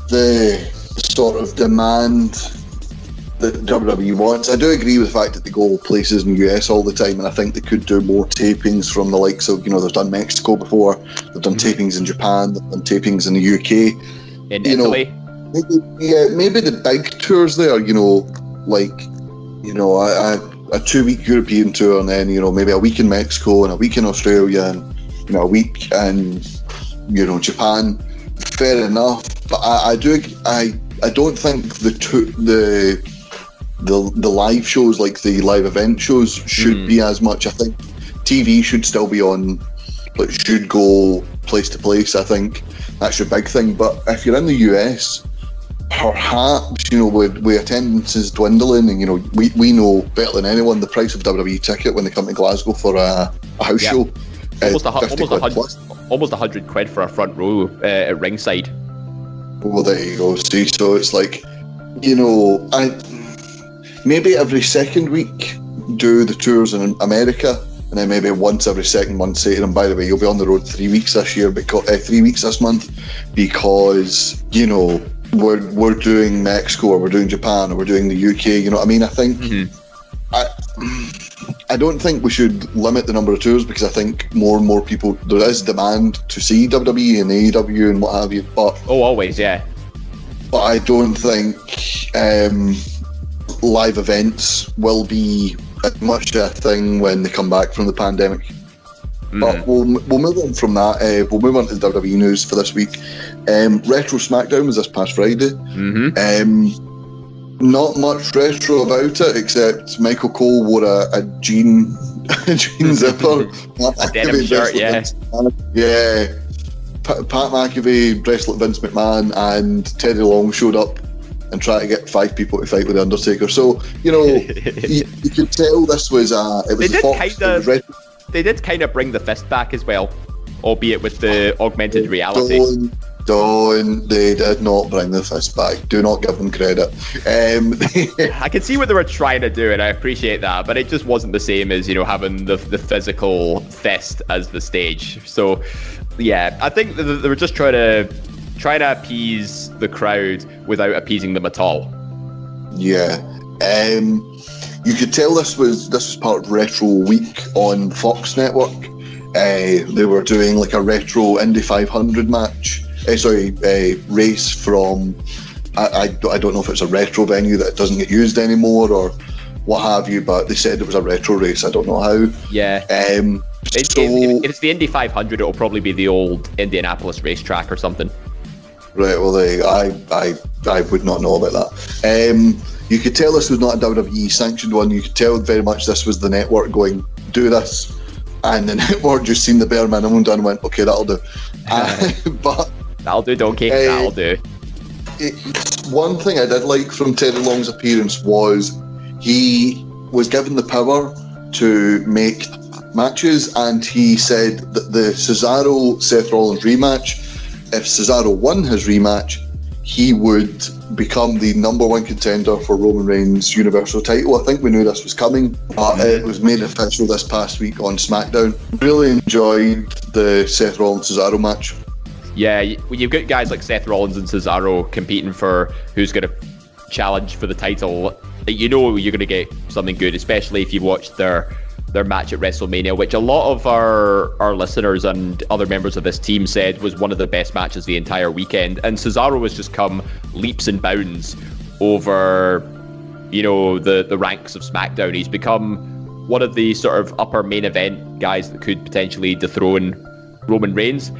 B: the sort of demand that WWE wants. I do agree with the fact that they go places in the US all the time, and I think they could do more tapings from the likes of, you know, they've done Mexico before, they've done mm-hmm. tapings in Japan, they've done tapings in the UK.
C: In you Italy?
B: Know, maybe, yeah, maybe the big tours there, you know, like, you know, a, a, a two week European tour, and then, you know, maybe a week in Mexico and a week in Australia, and, you know, a week in, you know, Japan. Fair enough. But I, I do, I, I don't think the two, the the the live shows like the live event shows should mm. be as much. I think TV should still be on, but should go place to place. I think that's your big thing. But if you're in the US, perhaps you know with, with attendances dwindling, and you know we, we know better than anyone the price of WWE ticket when they come to Glasgow for a, a house
C: yep.
B: show.
C: Almost, a, almost, a hundred, almost a hundred quid for a front row uh, at ringside.
B: Well, there you go. See, so it's like, you know, I maybe every second week do the tours in America, and then maybe once every second month say to them, by the way, you'll be on the road three weeks this year, because uh, three weeks this month, because you know we're we're doing Mexico or we're doing Japan or we're doing the UK. You know what I mean? I think mm-hmm. I. I don't think we should limit the number of tours because I think more and more people there is demand to see WWE and AEW and what have you. But
C: oh, always, yeah.
B: But I don't think um, live events will be much a thing when they come back from the pandemic. Mm. But we'll, we'll move on from that. Uh, we'll move on to the WWE news for this week. Um, Retro SmackDown was this past Friday.
C: Mm-hmm.
B: Um, not much retro about it except Michael Cole wore a, a jean (laughs) a jean zipper. (laughs)
C: a denim shirt, yeah.
B: Yeah. Pat, Pat McAfee dressed like Vince McMahon and Teddy Long showed up and tried to get five people to fight with the Undertaker. So you know, (laughs) you, you, could tell this was a it was
C: they Fox. Kinda, they did kind of bring the fist back as well, albeit with the augmented reality.
B: Don't, don't. They did not bring the fist back. Do not give them credit. Um, (laughs)
C: I can see what they were trying to do, and I appreciate that, but it just wasn't the same as you know having the the physical fist as the stage. So, yeah, I think they were just trying to try to appease the crowd without appeasing them at all.
B: Yeah. Um, you could tell this was this was part of Retro Week on Fox Network. Uh, they were doing like a retro Indy 500 match uh, sorry, uh, race from. I, I, I don't know if it's a retro venue that doesn't get used anymore or what have you, but they said it was a retro race. I don't know how.
C: Yeah.
B: Um,
C: it, so, if, if it's the Indy 500, it'll probably be the old Indianapolis racetrack or something.
B: Right. Well, they, I, I, I would not know about that. Um, you could tell this was not a WWE sanctioned one. You could tell very much this was the network going do this, and the (laughs) network just seen the bare minimum done and went, okay, that'll do. (laughs) Uh, (laughs) but
C: That'll do, Donkey. Uh, That'll do.
B: It, one thing I did like from Teddy Long's appearance was he was given the power to make matches, and he said that the Cesaro Seth Rollins rematch, if Cesaro won his rematch, he would become the number one contender for Roman Reigns' Universal title. I think we knew this was coming, but mm-hmm. it was made official this past week on SmackDown. Really enjoyed the Seth Rollins Cesaro match
C: yeah, you've got guys like Seth Rollins and Cesaro competing for who's going to challenge for the title. You know you're going to get something good, especially if you watch their their match at WrestleMania, which a lot of our our listeners and other members of this team said was one of the best matches the entire weekend. And Cesaro has just come leaps and bounds over, you know, the the ranks of SmackDown. He's become one of the sort of upper main event guys that could potentially dethrone Roman Reigns.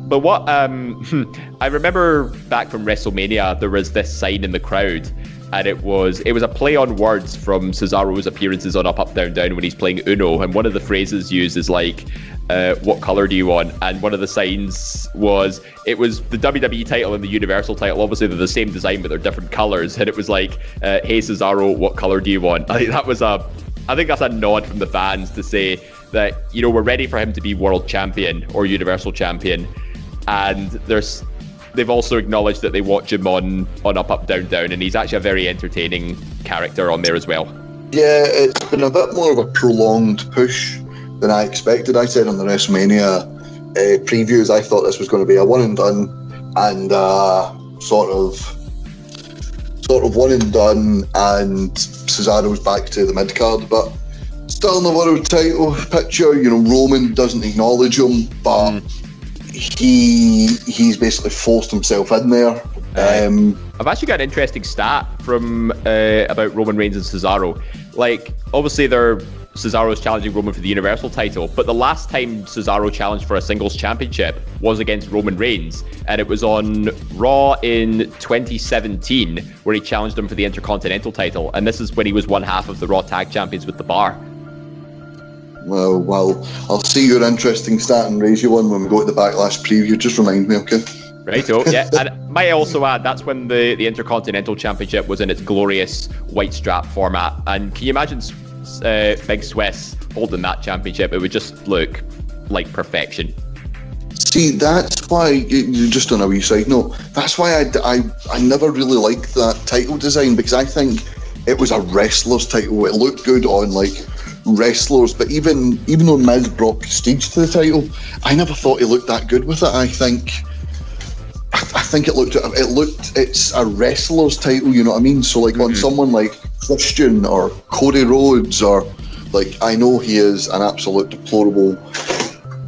C: But what um, (laughs) I remember back from WrestleMania, there was this sign in the crowd and it was it was a play on words from Cesaro's appearances on Up Up Down Down when he's playing Uno, and one of the phrases used is like, uh, "What color do you want?" And one of the signs was it was the WWE title and the Universal title. Obviously, they're the same design, but they're different colors, and it was like, uh, "Hey Cesaro, what color do you want?" (laughs) I think that was a, I think that's a nod from the fans to say that you know we're ready for him to be world champion or Universal champion, and there's they've also acknowledged that they watch him on on Up Up Down Down, and he's actually a very entertaining character on there as well.
B: Yeah, it's been a bit more of a prolonged push than I expected. I said on the WrestleMania uh, previews, I thought this was going to be a one and done, and uh, sort of, sort of one and done, and Cesaro's back to the mid card, but still in the world title picture. You know, Roman doesn't acknowledge him, but. Mm he he's basically forced himself in there. Um,
C: I've actually got an interesting stat from uh, about Roman Reigns and Cesaro. Like, obviously, they're Cesaro's challenging Roman for the Universal title, but the last time Cesaro challenged for a singles championship was against Roman Reigns, and it was on Raw in 2017 where he challenged him for the Intercontinental title, and this is when he was one half of the Raw Tag Champions with the Bar.
B: Well, well, I'll see your interesting stat and raise you one when we go to the Backlash preview. Just remind me, okay?
C: Right, oh, yeah. and (laughs) might also add that's when the, the Intercontinental Championship was in its glorious white strap format. And can you imagine uh, Big Swiss holding that championship? It would just look like perfection.
B: See, that's why you just on a wee side note. That's why I, I, I never really liked that title design because I think it was a wrestler's title. It looked good on like wrestlers, but even even though Miz brought prestige to the title, I never thought he looked that good with it. I think I think it looked it looked it's a wrestler's title, you know what I mean? So like mm-hmm. on someone like Christian or Cody Rhodes or like I know he is an absolute deplorable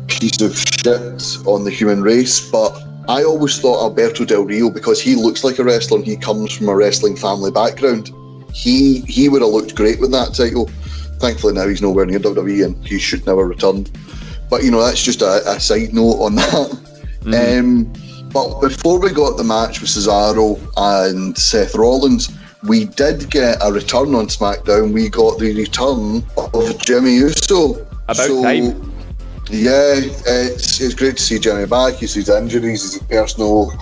B: piece of shit on the human race, but I always thought Alberto Del Rio because he looks like a wrestler and he comes from a wrestling family background. He he would have looked great with that title. Thankfully now he's nowhere near WWE and he should never return. But you know that's just a, a side note on (laughs) that. Mm-hmm. Um, but before we got the match with Cesaro and Seth Rollins, we did get a return on SmackDown. We got the return of Jimmy Uso.
C: About so, time.
B: Yeah, it's, it's great to see Jimmy back. He's his injuries, his personal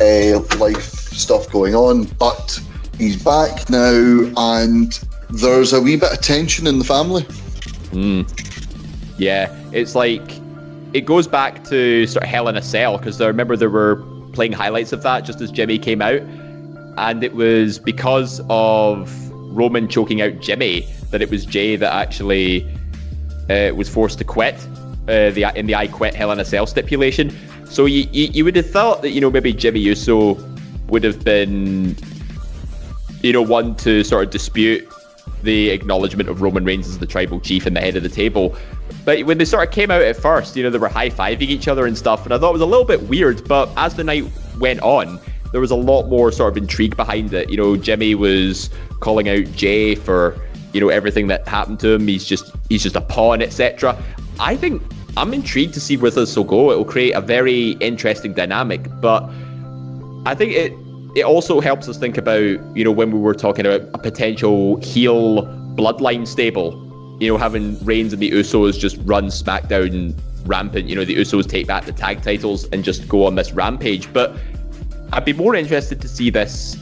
B: uh, life stuff going on, but he's back now, and there's a wee bit of tension in the family.
C: Mm. Yeah, it's like it goes back to sort of Hell in a Cell because I remember there were playing highlights of that just as Jimmy came out, and it was because of Roman choking out Jimmy that it was Jay that actually uh, was forced to quit uh, the in the I quit Hell in a Cell stipulation. So you, you you would have thought that you know maybe Jimmy Uso would have been you know one to sort of dispute the acknowledgement of Roman Reigns as the tribal chief and the head of the table. But when they sort of came out at first, you know, they were high fiving each other and stuff, and I thought it was a little bit weird. But as the night went on, there was a lot more sort of intrigue behind it. You know, Jimmy was calling out Jay for you know everything that happened to him. He's just he's just a pawn, etc. I think I'm intrigued to see where this will go. It will create a very interesting dynamic, but I think it it also helps us think about, you know, when we were talking about a potential heel bloodline stable, you know, having Reigns and the Usos just run SmackDown rampant, you know, the Usos take back the tag titles and just go on this rampage. But I'd be more interested to see this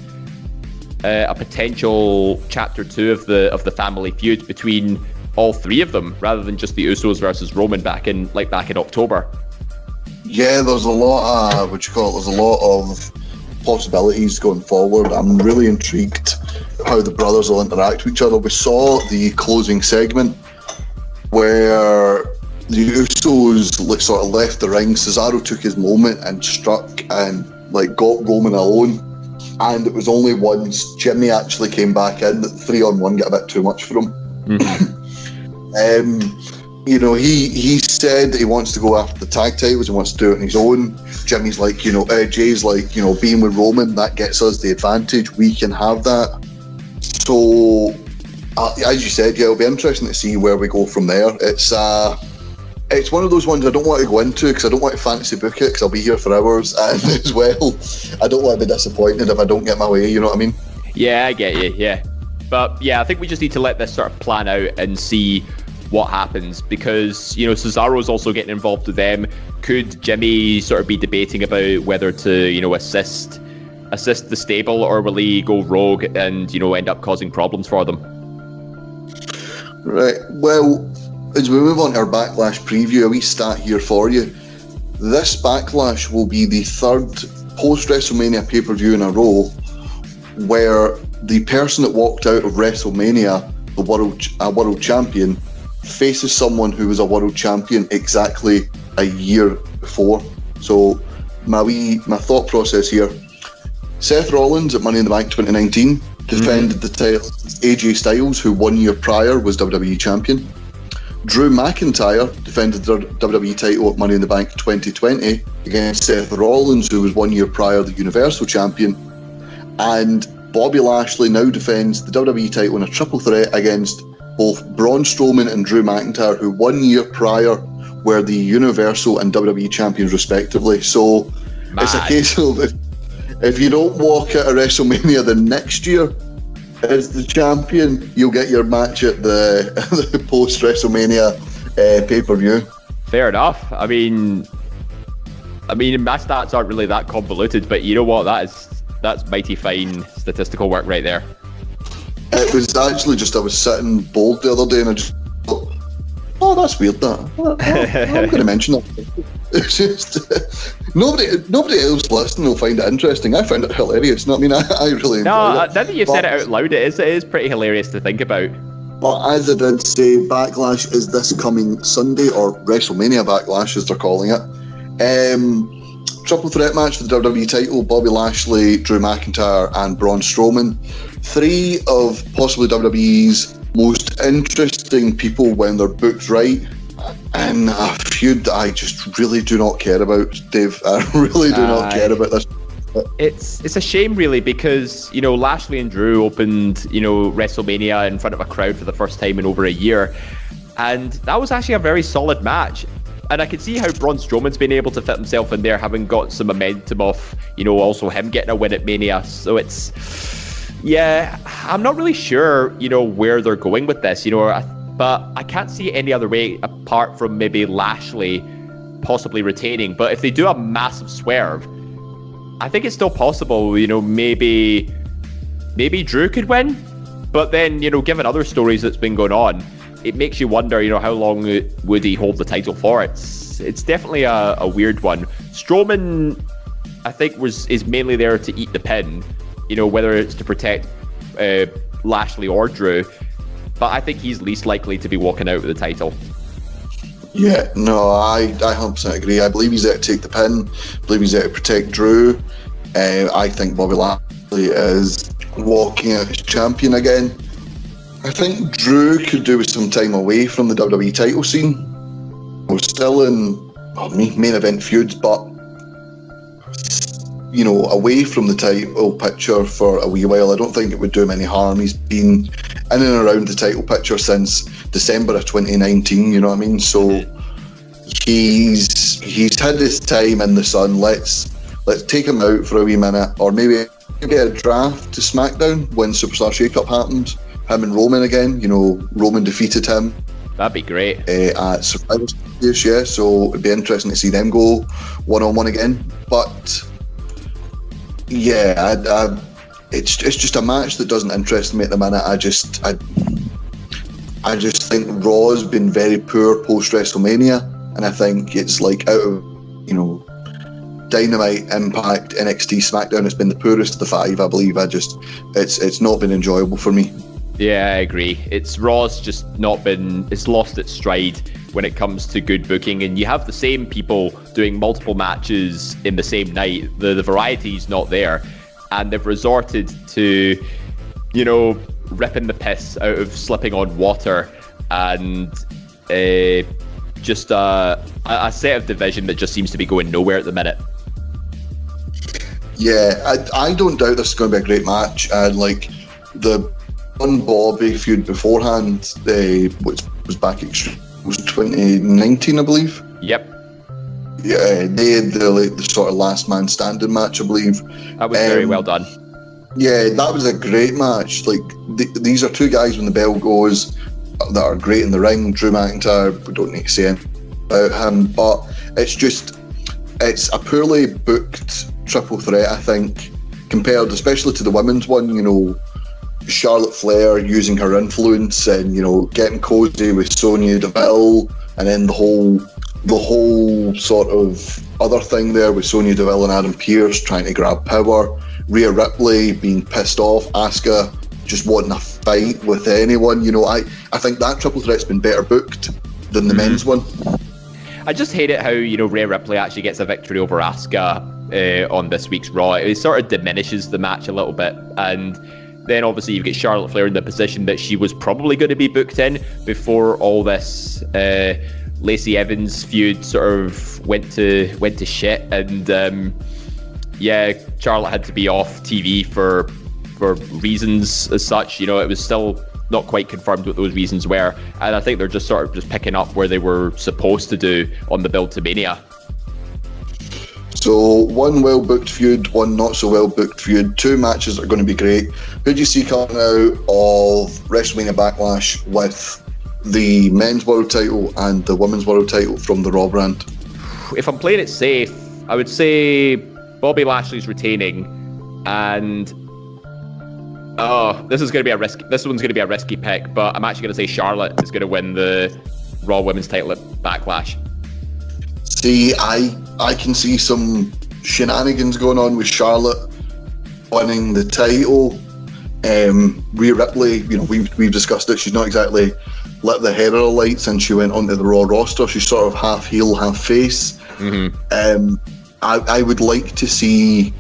C: uh, a potential chapter two of the of the family feud between all three of them, rather than just the Usos versus Roman back in like back in October.
B: Yeah, there's a lot. Of, what you call it? There's a lot of possibilities going forward. I'm really intrigued how the brothers will interact with each other. We saw the closing segment where the Usos like, sort of left the ring. Cesaro took his moment and struck and like got Roman alone. And it was only once Jimmy actually came back in that three on one got a bit too much for him. Mm-hmm. (laughs) Um, you know, he he said he wants to go after the tag titles. He wants to do it on his own. Jimmy's like, you know, uh, Jay's like, you know, being with Roman that gets us the advantage. We can have that. So, uh, as you said, yeah, it'll be interesting to see where we go from there. It's uh, it's one of those ones I don't want to go into because I don't want to fancy book it because I'll be here for hours, (laughs) and as well, I don't want to be disappointed if I don't get my way. You know what I mean?
C: Yeah, I get you. Yeah, but yeah, I think we just need to let this sort of plan out and see what happens because you know Cesaro's also getting involved with them. Could Jimmy sort of be debating about whether to you know assist assist the stable or will he go rogue and you know end up causing problems for them?
B: Right. Well, as we move on to our backlash preview, a wee stat here for you. This backlash will be the third post WrestleMania pay per view in a row where the person that walked out of WrestleMania, the world a world champion, faces someone who was a world champion exactly a year before. So my wee my thought process here. Seth Rollins at Money in the Bank 2019 defended mm-hmm. the title AJ Styles, who one year prior was WWE champion. Drew McIntyre defended the WWE title at Money in the Bank 2020 against Seth Rollins, who was one year prior the Universal Champion. And Bobby Lashley now defends the WWE title in a triple threat against both Braun Strowman and Drew McIntyre, who one year prior were the Universal and WWE champions respectively. So Mad. it's a case of if, if you don't walk out of WrestleMania the next year, as the champion, you'll get your match at the, (laughs) the post WrestleMania uh, pay per view.
C: Fair enough. I mean, I mean, my stats aren't really that convoluted, but you know what? That is that's mighty fine statistical work right there.
B: It was actually just I was sitting bold the other day and I just thought, oh, that's weird. That I'm going to mention that. (laughs) It's just (laughs) nobody, nobody else listening will find it interesting. I find it hilarious. No, I mean, I, (laughs) I really
C: no. Now that you've but, said it out loud, it is it is pretty hilarious to think about.
B: But as I did say, Backlash is this coming Sunday, or WrestleMania Backlash as they're calling it. Um, triple threat match for the WWE title: Bobby Lashley, Drew McIntyre, and Braun Strowman. Three of possibly WWE's most interesting people when they're booked right and a feud that I just really do not care about, Dave. (laughs) I really do not care about this.
C: It's it's a shame really because you know Lashley and Drew opened you know WrestleMania in front of a crowd for the first time in over a year, and that was actually a very solid match. And I can see how Braun Strowman's been able to fit himself in there, having got some momentum off you know also him getting a win at Mania. So it's yeah, I'm not really sure you know where they're going with this. You know. But I can't see it any other way apart from maybe Lashley possibly retaining. But if they do a massive swerve, I think it's still possible. You know, maybe maybe Drew could win. But then, you know, given other stories that's been going on, it makes you wonder, you know, how long would he hold the title for? It's it's definitely a, a weird one. Strowman, I think, was is mainly there to eat the pin. You know, whether it's to protect uh, Lashley or Drew but I think he's least likely to be walking out with the title.
B: Yeah, no, I, I 100% agree. I believe he's there to take the pin. I believe he's there to protect Drew. Uh, I think Bobby Lashley is walking out as champion again. I think Drew could do with some time away from the WWE title scene. We're still in well, main event feuds, but you know, away from the title picture for a wee while. I don't think it would do him any harm. He's been in and around the title picture since December of 2019. You know what I mean? So he's he's had his time in the sun. Let's let's take him out for a wee minute, or maybe get a draft to SmackDown when Superstar Shakeup happens. Him and Roman again. You know, Roman defeated him.
C: That'd be great.
B: Uh, at Survivor Series, yeah. So it'd be interesting to see them go one on one again. But yeah, I, I, it's it's just a match that doesn't interest me at the minute. I just I I just think Raw's been very poor post WrestleMania, and I think it's like out of you know Dynamite, Impact, NXT, SmackDown. It's been the poorest of the five, I believe. I just it's it's not been enjoyable for me.
C: Yeah, I agree. It's Raw's just not been it's lost its stride when it comes to good booking and you have the same people doing multiple matches in the same night. The the variety's not there. And they've resorted to, you know, ripping the piss out of slipping on water and uh, just a, a set of division that just seems to be going nowhere at the minute.
B: Yeah, I, I don't doubt this is going to be a great match. And like the one Bobby feud beforehand, uh, which was back Extreme, was 2019, I believe.
C: Yep.
B: Yeah, they had the, like, the sort of last man standing match, I believe.
C: That was very
B: Um,
C: well done.
B: Yeah, that was a great match. Like th- these are two guys when the bell goes that are great in the ring. Drew McIntyre, we don't need to say anything about him, but it's just it's a poorly booked triple threat. I think compared, especially to the women's one. You know, Charlotte Flair using her influence and you know getting cozy with Sonya Deville, and then the whole the whole sort of other thing there with Sonya Deville and Adam Pearce trying to grab power. Rhea Ripley being pissed off, Asuka just wanting a fight with anyone. You know, I, I think that triple threat's been better booked than the men's one.
C: I just hate it how you know Rhea Ripley actually gets a victory over Asuka uh, on this week's Raw. It sort of diminishes the match a little bit, and then obviously you get Charlotte Flair in the position that she was probably going to be booked in before all this uh, Lacey Evans feud sort of went to went to shit, and um, yeah, Charlotte had to be off TV for for reasons as such. You know, it was still not quite confirmed what those reasons were, and I think they're just sort of just picking up where they were supposed to do on the build to Mania.
B: So one well booked feud, one not so well booked feud. Two matches that are going to be great. Who do you see coming out of WrestleMania Backlash with the men's world title and the women's world title from the Raw brand?
C: If I'm playing it safe, I would say Bobby Lashley's retaining, and oh, this is going to be a risky. This one's going to be a risky pick, but I'm actually going to say Charlotte is going to win the Raw Women's title at Backlash.
B: See, I I can see some shenanigans going on with Charlotte winning the title. Um, Rhea Ripley, you know, we've, we've discussed it. She's not exactly lit the head of the light since she went onto the Raw roster. She's sort of half heel, half face.
C: Mm-hmm.
B: Um, I, I would like to see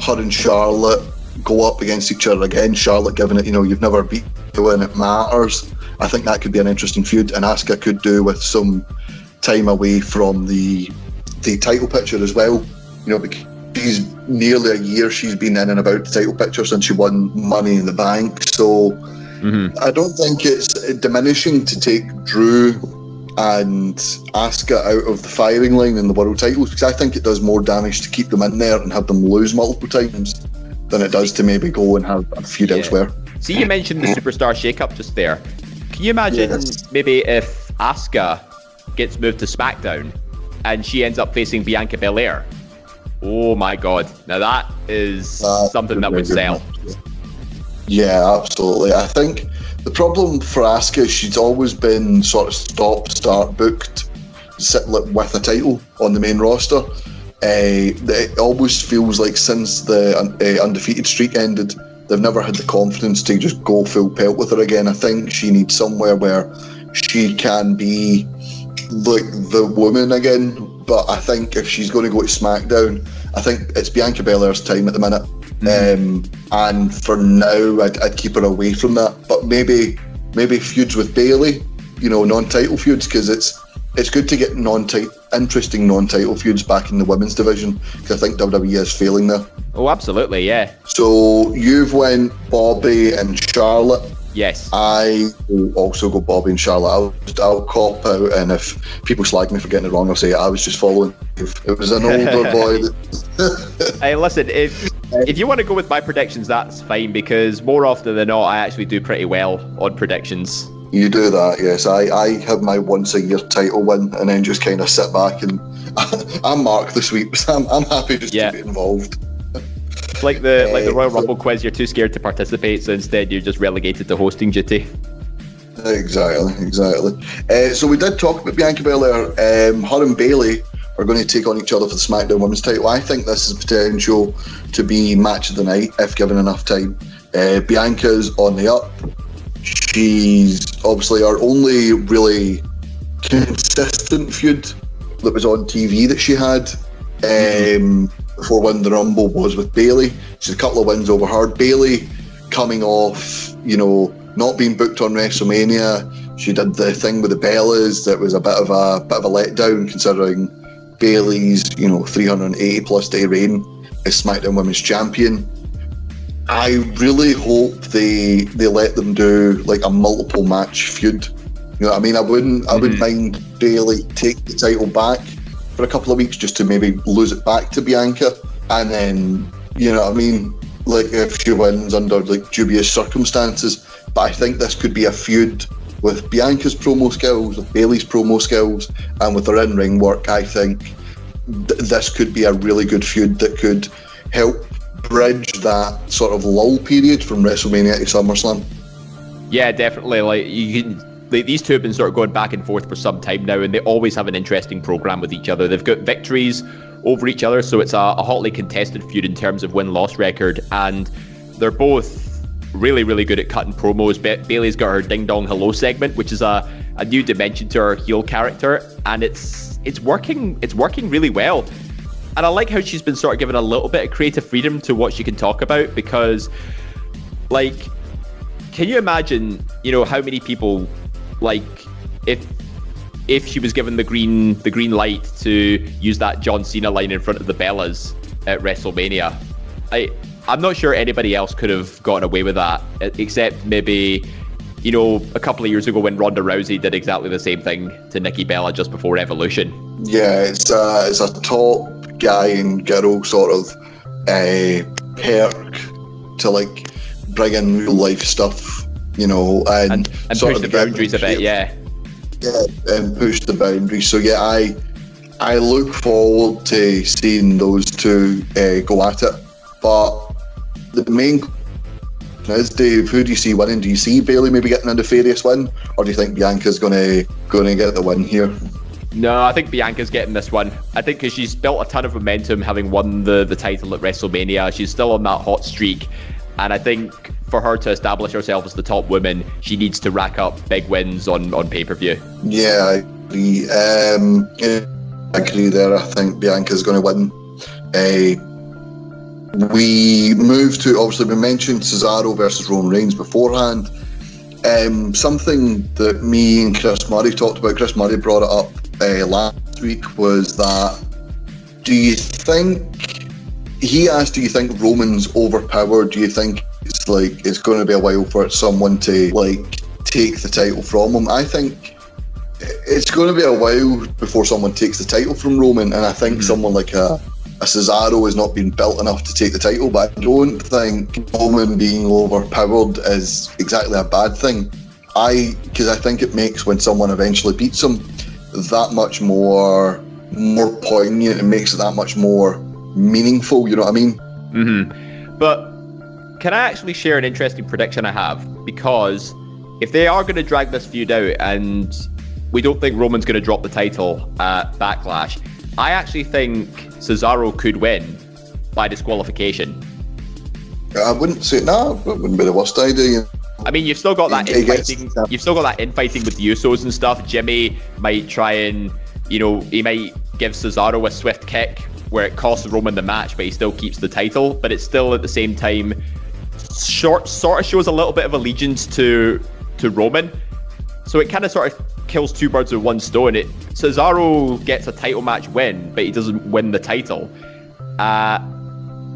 B: her and Charlotte go up against each other again. Charlotte giving it, you know, you've never beat when it matters. I think that could be an interesting feud, and Asuka could do with some time away from the the title picture as well. You know, because she's nearly a year she's been in and about the title picture since she won Money in the Bank. So
C: Mm-hmm.
B: I don't think it's diminishing to take Drew and Asuka out of the firing line in the world titles because I think it does more damage to keep them in there and have them lose multiple times than it does to maybe go and have a feud
C: Yeah.
B: elsewhere.
C: See, you mentioned the (laughs) superstar shakeup just there. Can you imagine
B: Yes.
C: maybe if Asuka gets moved to SmackDown and she ends up facing Bianca Belair? Oh my god! Now that is
B: That
C: something that would sell.
B: match. Yeah, absolutely. I think the problem for Asuka, is she's always been sort of stop start booked, sit with a title on the main roster. Uh, it always feels like since the uh, undefeated streak ended, they've never had the confidence to just go full pelt with her again. I think she needs somewhere where she can be like the woman again. But I think if she's going to go to SmackDown, I think it's Bianca Belair's time at the minute. Um, and for now, I'd, I'd keep her away from that. But maybe, maybe feuds with Bayley, you know, non-title feuds, because it's it's good to get non-title, interesting non-title feuds back in the women's division. Because I think WWE is failing there.
C: Oh, absolutely, yeah.
B: So you've went Bobby and Charlotte.
C: Yes.
B: I also go Bobby and Charlotte. I'll, I'll cop out, and if people slag me for getting it wrong, I'll say I was just following. If it was an older (laughs) boy. That, (laughs)
C: Hey, listen, if if you want to go with my predictions, that's fine because more often than not, I actually do pretty well on predictions.
B: you do that, yes. I, I have my once a year title win, and then just kind of sit back and (laughs) I'm Mark the sweeps. I'm, I'm happy just
C: Yeah.
B: to be involved.
C: Like the like the Royal Rumble quiz, you're too scared to participate, so instead you're just relegated to hosting duty.
B: Exactly, exactly. Uh, so we did talk about Bianca Belair. Um, her and Bayley are going to take on each other for the SmackDown Women's title. I think this is potential to be match of the night if given enough time. Uh, Bianca's on the up. She's obviously our only really consistent feud that was on TV that she had um, before winning the Rumble was with Bayley. She's a couple of wins over her. Bayley coming off, you know, not being booked on WrestleMania. She did the thing with the Bellas that was a bit of a bit of a letdown considering Bayley's, you know, 380 plus day reign as SmackDown Women's Champion. I really hope they they let them do like a multiple match feud. You know what I mean? I wouldn't I wouldn't mm-hmm. mind Bayley take the title back for a couple of weeks just to maybe lose it back to Bianca and then you know what I mean? Like if she wins under like dubious circumstances. But I think this could be a feud with Bianca's promo skills, with Bayley's promo skills, and with her in ring work. I think th- this could be a really good feud that could help bridge that sort of lull period from WrestleMania to SummerSlam.
C: Yeah, definitely. Like you can. These two have been sort of going back and forth for some time now, and they always have an interesting program with each other. They've got victories over each other, so it's a, a hotly contested feud in terms of win loss record, and they're both really, really good at cutting promos. Ba- Bayley's got her ding dong hello segment, which is a, a new dimension to her heel character, and it's it's working it's working really well. And I like how she's been sort of given a little bit of creative freedom to what she can talk about because, like, can you imagine, you know, how many people, like, if if she was given the green the green light to use that John Cena line in front of the Bellas at WrestleMania, I I'm not sure anybody else could have gotten away with that, except maybe, you know, a couple of years ago when Ronda Rousey did exactly the same thing to Nikki Bella just before Evolution.
B: Yeah, it's a, it's a top guy and girl sort of uh, perk to like bring in real life stuff, you know, and,
C: and, and push the boundaries a bit, yeah.
B: Yeah, and push the boundaries. So yeah, I I look forward to seeing those two uh, go at it. But the main is Dave, who do you see winning? Do you see Bayley maybe getting a nefarious win, or do you think Bianca's gonna gonna get the win here?
C: No, I think Bianca's getting this one. I think because she's built a ton of momentum, having won the the title at WrestleMania. She's still on that hot streak, and I think for her to establish herself as the top woman, she needs to rack up big wins on on pay per view.
B: Yeah, I agree. Um, I agree there. I think Bianca's going to win. Uh, we moved to obviously we mentioned Cesaro versus Roman Reigns beforehand. Um, something that me and Chris Murray talked about, Chris Murray brought it up uh, last week, was that do you think he asked, do you think Roman's overpowered? Do you think it's like it's going to be a while for someone to like take the title from him? I think it's going to be a while before someone takes the title from Roman, and I think mm-hmm. someone like a a Cesaro has not been built enough to take the title, but I don't think Roman being overpowered is exactly a bad thing. I because I think it makes when someone eventually beats him that much more more poignant. It makes it that much more meaningful. You know what I mean?
C: Mm-hmm. But can I actually share an interesting prediction I have? Because if they are going to drag this feud out and we don't think Roman's going to drop the title at Backlash, I actually think Cesaro could win by disqualification.
B: I wouldn't say no. It wouldn't be the worst idea.
C: I mean, you've still got that infighting. You've still got that infighting with the Usos and stuff. Jimmy might try and, you know, he might give Cesaro a swift kick where it costs Roman the match, but he still keeps the title. But it's still at the same time, short sort of shows a little bit of allegiance to to Roman. So it kind of sort of kills two birds with one stone. It Cesaro gets a title match win, but he doesn't win the title. Uh,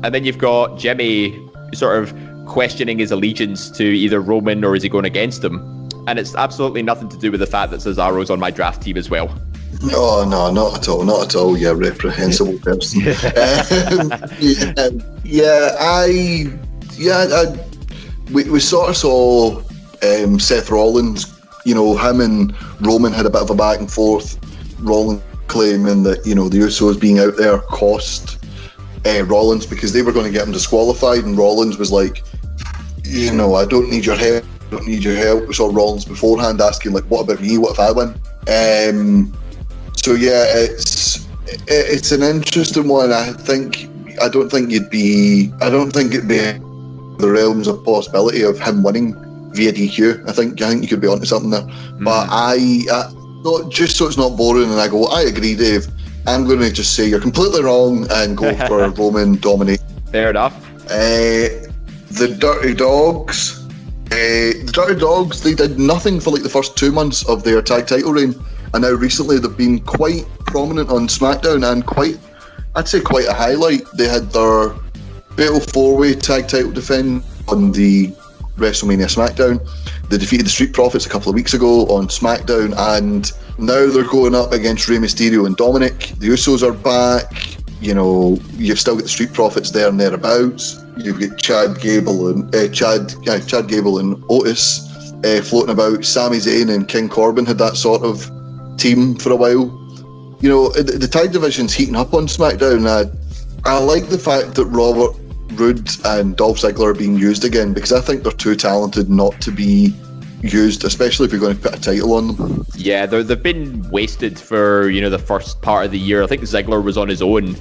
C: and then you've got Jimmy sort of questioning his allegiance to either Roman or is he going against him? And it's absolutely nothing to do with the fact that Cesaro's on my draft team as well.
B: No, no, not at all, not at all. Yeah, reprehensible person. (laughs) um, yeah, yeah, I, yeah, I, we, we sort of saw um, Seth Rollins you know, him and Roman had a bit of a back and forth. Rollins claiming that you know the Usos being out there cost uh, Rollins because they were going to get him disqualified, and Rollins was like, you know, I don't need your help. I don't need your help. We saw Rollins beforehand asking like, "What about me? What if I win?" Um, so yeah, it's it's an interesting one. I think I don't think you'd be. I don't think it'd be the realms of possibility of him winning via DQ. I think I think you could be onto something there. Mm. But I, uh, not, just so it's not boring, and I go, I agree, Dave. I'm going to just say you're completely wrong and go (laughs) for Roman dominate.
C: Fair enough.
B: Uh, the Dirty Dogs. the Dirty Dogs, they did nothing for like the first two months of their tag title reign, and now recently they've been quite prominent on SmackDown and quite, I'd say, quite a highlight. They had their Fatal Four Way tag title defense on the WrestleMania SmackDown. They defeated the Street Profits a couple of weeks ago on SmackDown, and now they're going up against Rey Mysterio and Dominic. The Usos are back. You know, you've still got the Street Profits there and thereabouts. You've got Chad Gable and uh, Chad, yeah, Chad Gable and Otis uh, floating about. Sami Zayn and King Corbin had that sort of team for a while. You know, the, the tag division's heating up on SmackDown. Uh, I like the fact that Robert Roode and Dolph Ziggler are being used again because I think they're too talented not to be used, especially if you're going to put a title on them.
C: Yeah, they've been wasted for you know the first part of the year. I think Ziggler was on his own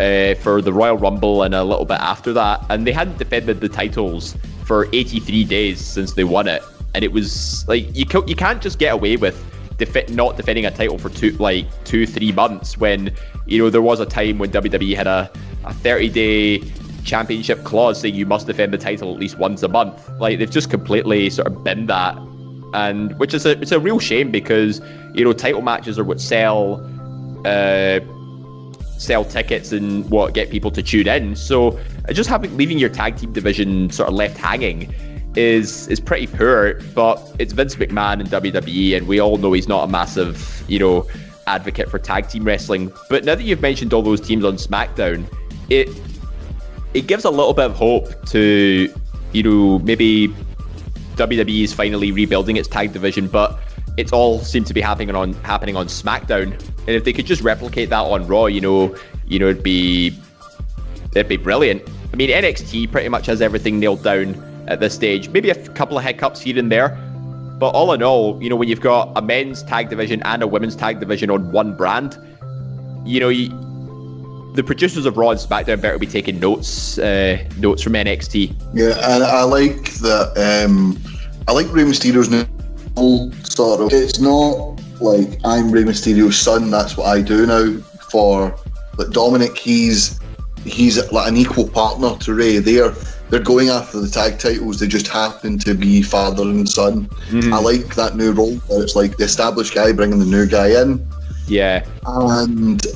C: uh, for the Royal Rumble and a little bit after that, and they hadn't defended the titles for 83 days since they won it, and it was like you you can't just get away with defi- not defending a title for two like two three months when you know there was a time when WWE had a a 30 day championship clause saying you must defend the title at least once a month. Like they've just completely sort of been that, and which is a it's a real shame because you know title matches are what sell, uh, sell tickets and what get people to tune in. So just having leaving your tag team division sort of left hanging is is pretty poor. But it's Vince McMahon in WWE, and we all know he's not a massive you know advocate for tag team wrestling. But now that you've mentioned all those teams on SmackDown, it it gives a little bit of hope to, you know, maybe WWE is finally rebuilding its tag division, but it's all seemed to be happening on happening on SmackDown. And if they could just replicate that on Raw, you know, you know, it'd be it'd be brilliant. I mean, NXT pretty much has everything nailed down at this stage. Maybe a couple of hiccups here and there, but all in all, you know, when you've got a men's tag division and a women's tag division on one brand, you know, you, the producers of Raw and SmackDown better be taking notes uh, notes from NXT.
B: Yeah, and I like that. Um, I like Rey Mysterio's new sort of. It's not like I'm Rey Mysterio's son. That's what I do now. For like Dominic, he's he's like an equal partner to Rey. They're they're going after the tag titles. They just happen to be father and son. Mm-hmm. I like that new role where it's like the established guy bringing the new guy in.
C: Yeah,
B: and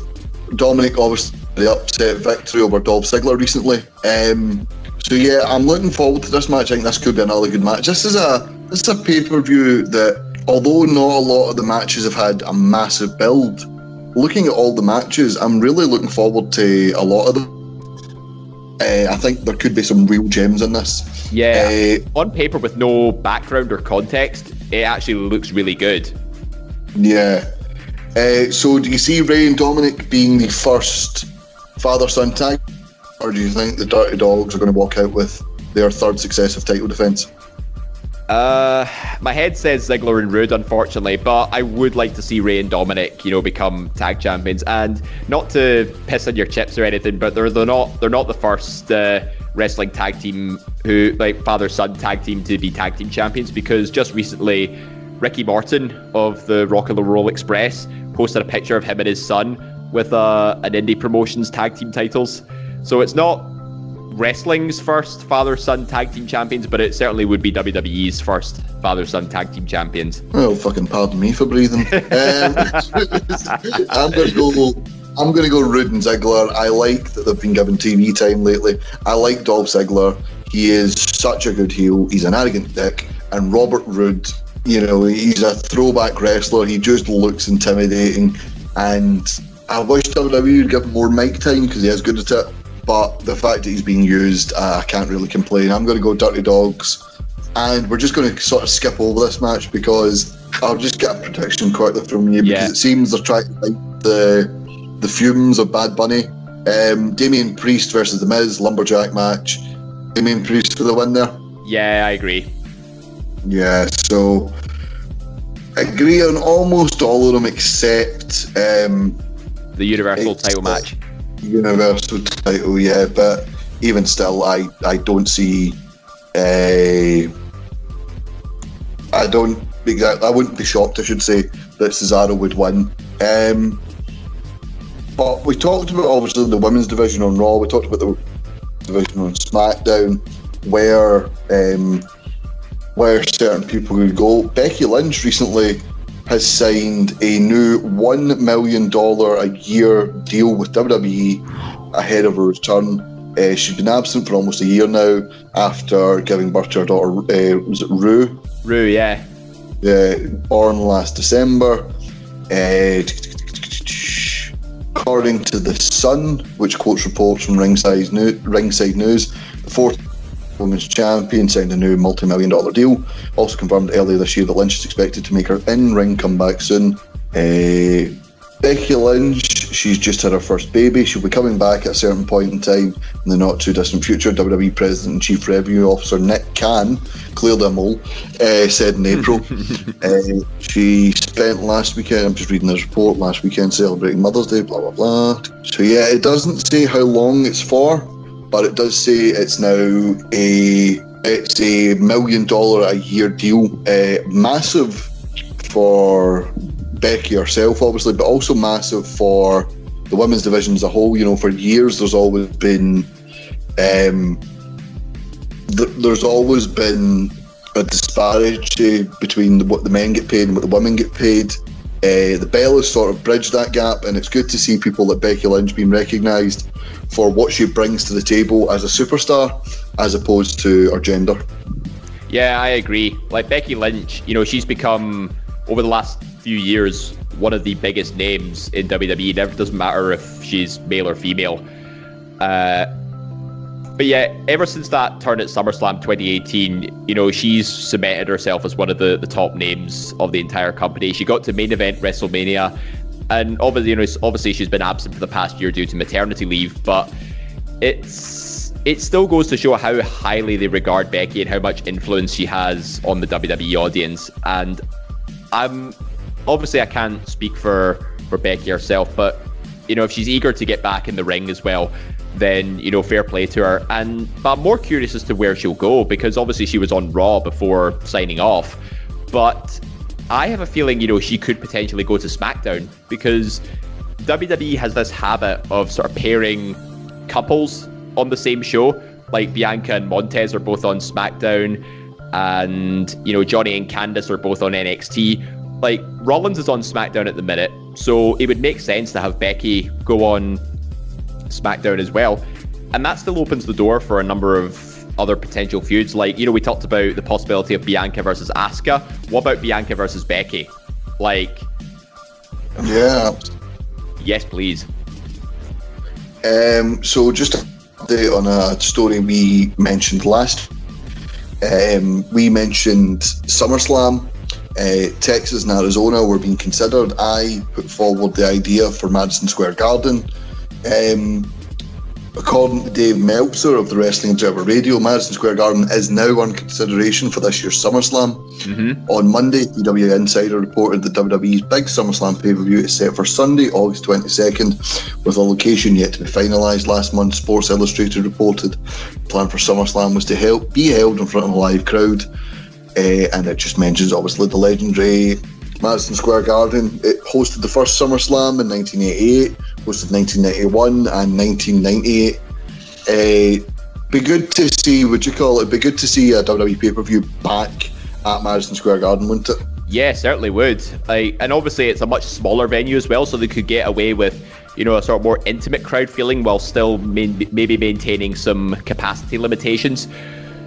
B: Dominic obviously the upset victory over Dolph Ziggler recently. Um, so yeah, I'm looking forward to this match. I think this could be another good match. This is a this is a pay per view that, although not a lot of the matches have had a massive build, looking at all the matches, I'm really looking forward to a lot of them. Uh, I think there could be some real gems in this.
C: Yeah, uh, on paper with no background or context, it actually looks really good.
B: Yeah. Uh, so do you see Rey and Dominic being the first father son tag, or do you think the Dirty Dogs are going to walk out with their third successive title defense?
C: Uh, my head says Ziggler and Roode, unfortunately, but I would like to see Rey and Dominic, you know, become tag champions. And not to piss on your chips or anything, but they're they're not they're not the first uh, wrestling tag team who like father son tag team to be tag team champions because just recently, Ricky Morton of the Rock and the Roll Express posted a picture of him and his son with uh, an indie promotions tag team titles. So it's not wrestling's first father son tag team champions, but it certainly would be WWE's first father son tag team champions.
B: Oh, fucking pardon me for breathing. (laughs) Um, (laughs) I'm going to go. I'm to go and Ziggler. I like that they've been given TV time lately. I like Dolph Ziggler. He is such a good heel. He's an arrogant dick. And Robert Roode, you know, he's a throwback wrestler. He just looks intimidating. And I wish WWE would give him more mic time because he is good at it. But the fact that he's being used, uh, I can't really complain. I'm going to go Dirty Dogs. And we're just going to sort of skip over this match because I'll just get a prediction quickly from you because yeah. it seems they're trying to like the the fumes of Bad Bunny. Um, Damian Priest versus The Miz, Lumberjack match. Damian Priest for the win there.
C: Yeah, I agree.
B: Yeah, so agree on almost all of them except um,
C: the Universal title match.
B: Universal title, yeah, but even still, I, I don't see a. I don't exactly. I wouldn't be shocked. I should say that Cesaro would win. Um, but we talked about obviously the women's division on Raw. We talked about the division on SmackDown, where um, where certain people would go. Becky Lynch recently has signed a new $1 million a year deal with WWE ahead of her return. Uh, she's been absent for almost a year now after giving birth to her daughter, uh, was it Rue?
C: Rue, yeah.
B: Yeah, born last December. Uh, according to The Sun, which quotes reports from Ringside, New- Ringside News, the fourth women's champion signed a new multi-million dollar deal. Also confirmed earlier this year that Lynch is expected to make her in-ring comeback soon. Uh, Becky Lynch, she's just had her first baby. She'll be coming back at a certain point in time in the not too distant future. WWE President and Chief Revenue Officer Nick Khan, clear them all, uh, said in April. uh, (laughs) she spent last weekend, I'm just reading this report, last weekend celebrating Mother's Day, blah, blah, blah. So yeah, it doesn't say how long it's for, but it does say it's now a it's a million dollar a year deal. Uh, massive for Becky herself, obviously, but also massive for the women's division as a whole. You know, for years there's always been, um, th- there's always been a disparity between the, what the men get paid and what the women get paid. Uh, the Bell has sort of bridged that gap, and it's good to see people like Becky Lynch being recognised for what she brings to the table as a superstar, as opposed to her gender.
C: Yeah, I agree. Like Becky Lynch, you know, she's become over the last few years one of the biggest names in WWE. It never doesn't matter if she's male or female. Uh, but yeah, ever since that turn at SummerSlam 2018, you know, she's cemented herself as one of the, the top names of the entire company. She got to main event WrestleMania, and obviously, you know, obviously she's been absent for the past year due to maternity leave, but it's it still goes to show how highly they regard Becky and how much influence she has on the WWE audience. And I'm obviously I can't speak for for Becky herself, but you know, if she's eager to get back in the ring as well, then you know, fair play to her. And but I'm more curious as to where she'll go because obviously she was on Raw before signing off, but I have a feeling you know she could potentially go to SmackDown because WWE has this habit of sort of pairing couples on the same show. Like Bianca and Montez are both on SmackDown, and you know Johnny and Candice are both on NXT. Like Rollins is on SmackDown at the minute, so it would make sense to have Becky go on SmackDown as well, and that still opens the door for a number of other potential feuds. Like you know we talked about the possibility of Bianca versus Asuka. What about Bianca versus Becky? Like,
B: Yeah.
C: yes, please.
B: Um, so just a update on a story we mentioned last. Um, we mentioned SummerSlam. Uh, Texas and Arizona were being considered. I put forward the idea for Madison Square Garden. Um, according to Dave Meltzer of the Wrestling Observer Radio, Madison Square Garden is now on consideration for this year's SummerSlam. On Monday, PW Insider reported that WWE's big SummerSlam pay per view is set for Sunday, August 22nd, with a location yet to be finalised. Last month, Sports Illustrated reported the plan for SummerSlam was to help be held in front of a live crowd, uh, and it just mentions obviously the legendary Madison Square Garden. It hosted the first SummerSlam in 1988, hosted 1991 and 1998. Uh, be good to see, would you call it? Be good to see a WWE pay per view back at Madison Square Garden, wouldn't it?
C: Yeah, certainly would. And obviously it's a much smaller venue as well, so they could get away with, you know, a sort of more intimate crowd feeling while still main, maybe maintaining some capacity limitations.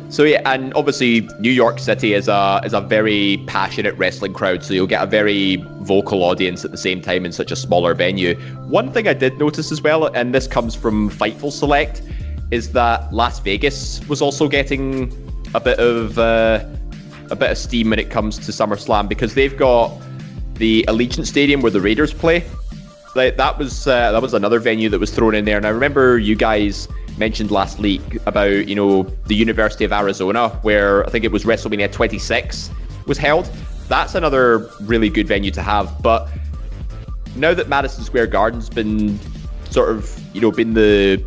C: So yeah, and obviously New York City is a is a very passionate wrestling crowd, so you'll get a very vocal audience at the same time in such a smaller venue. One thing I did notice as well, and this comes from Fightful Select, is that Las Vegas was also getting a bit of uh, a bit of steam when it comes to SummerSlam because they've got the Allegiant Stadium where the Raiders play. Like that was uh, that was another venue that was thrown in there, and I remember you guys mentioned last week about you know the University of Arizona where I think it was WrestleMania 26 was held. That's another really good venue to have, but now that Madison Square Garden's been sort of you know been the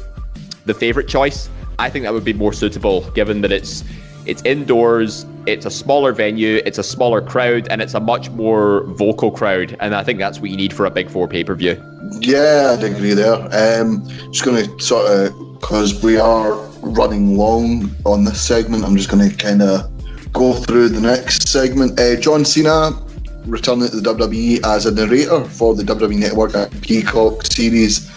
C: the favorite choice, I think that would be more suitable given that it's it's indoors, it's a smaller venue, it's a smaller crowd, and it's a much more vocal crowd, and I think that's what you need for a big four pay per view.
B: Yeah, I'd agree there. Um, just going to sort of, because we are running long on this segment, I'm just going to kind of go through the next segment. Uh, John Cena returning to the WWE as a narrator for the WWE Network and Peacock series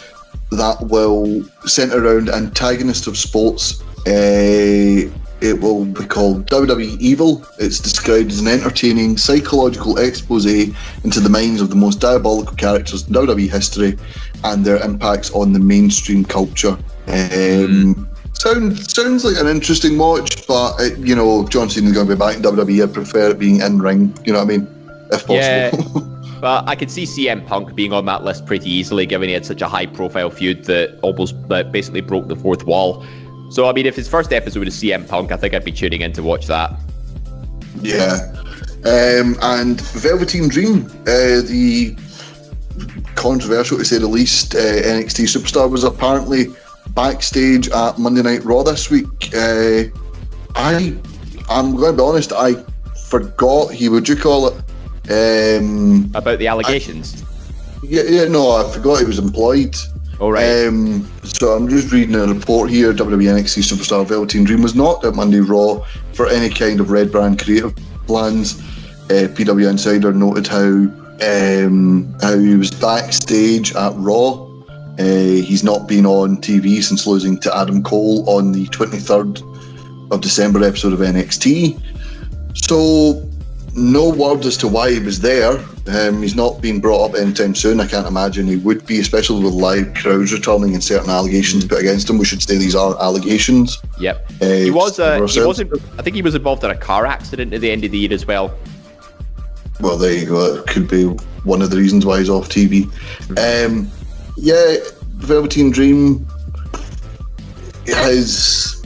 B: that will centre around antagonists of sports. Uh, it will be called WWE Evil. It's described as an entertaining psychological expose into the minds of the most diabolical characters in WWE history and their impacts on the mainstream culture. Um, sounds sounds like an interesting watch, but it, you know, John Cena's going to be back in WWE. I prefer it being in ring. You know what I mean? If possible.
C: Yeah. (laughs) But I could see CM Punk being on that list pretty easily, given he had such a high-profile feud that almost that basically broke the fourth wall. So I mean, if his first episode is CM Punk, I think I'd be tuning in to watch that.
B: Yeah. Um, and Velveteen Dream, uh, the controversial to say the least uh, NXT superstar, was apparently backstage at Monday Night Raw this week. Uh, I, I'm going to be honest, I forgot he would you call it? Um,
C: About the allegations.
B: yeah, yeah, no, I forgot he was employed.
C: All right.
B: Um, so I'm just reading a report here. WWE NXT superstar Velveteen Dream was not at Monday Raw for any kind of red brand creative plans. Uh, PW Insider noted how um, how he was backstage at Raw. Uh, he's not been on TV since losing to Adam Cole on the 23rd of December episode of NXT. So no word as to why he was there. Um, he's not been brought up anytime soon. I can't imagine he would be, especially with live crowds returning and certain allegations put against him. We should say these are allegations.
C: Yep.
B: Uh,
C: he was. Uh, he wasn't. I think he was involved in a car accident at the end of the year as well.
B: Well, there you go. It could be one of the reasons why he's off TV. Um, yeah, Velveteen Dream. His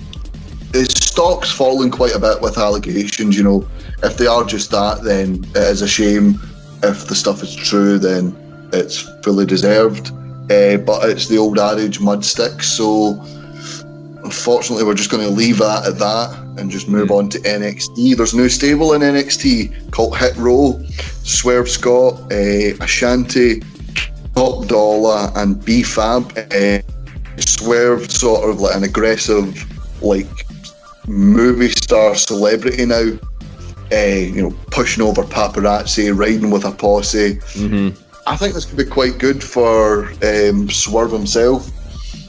B: his stock's fallen quite a bit with allegations. You know, if they are just that, then it is a shame. If the stuff is true, then it's fully deserved. Uh, but it's the old adage, mud sticks. So unfortunately, we're just going to leave that at that and just move on to NXT. There's a new stable in NXT called Hit Row, Swerve Scott, uh, Ashanti, Top Dollar, and B Fab. Uh, Swerve sort of like an aggressive, like movie star celebrity now. Uh, you know, pushing over paparazzi, riding with a posse.
C: Mm-hmm.
B: I think this could be quite good for um, Swerve himself.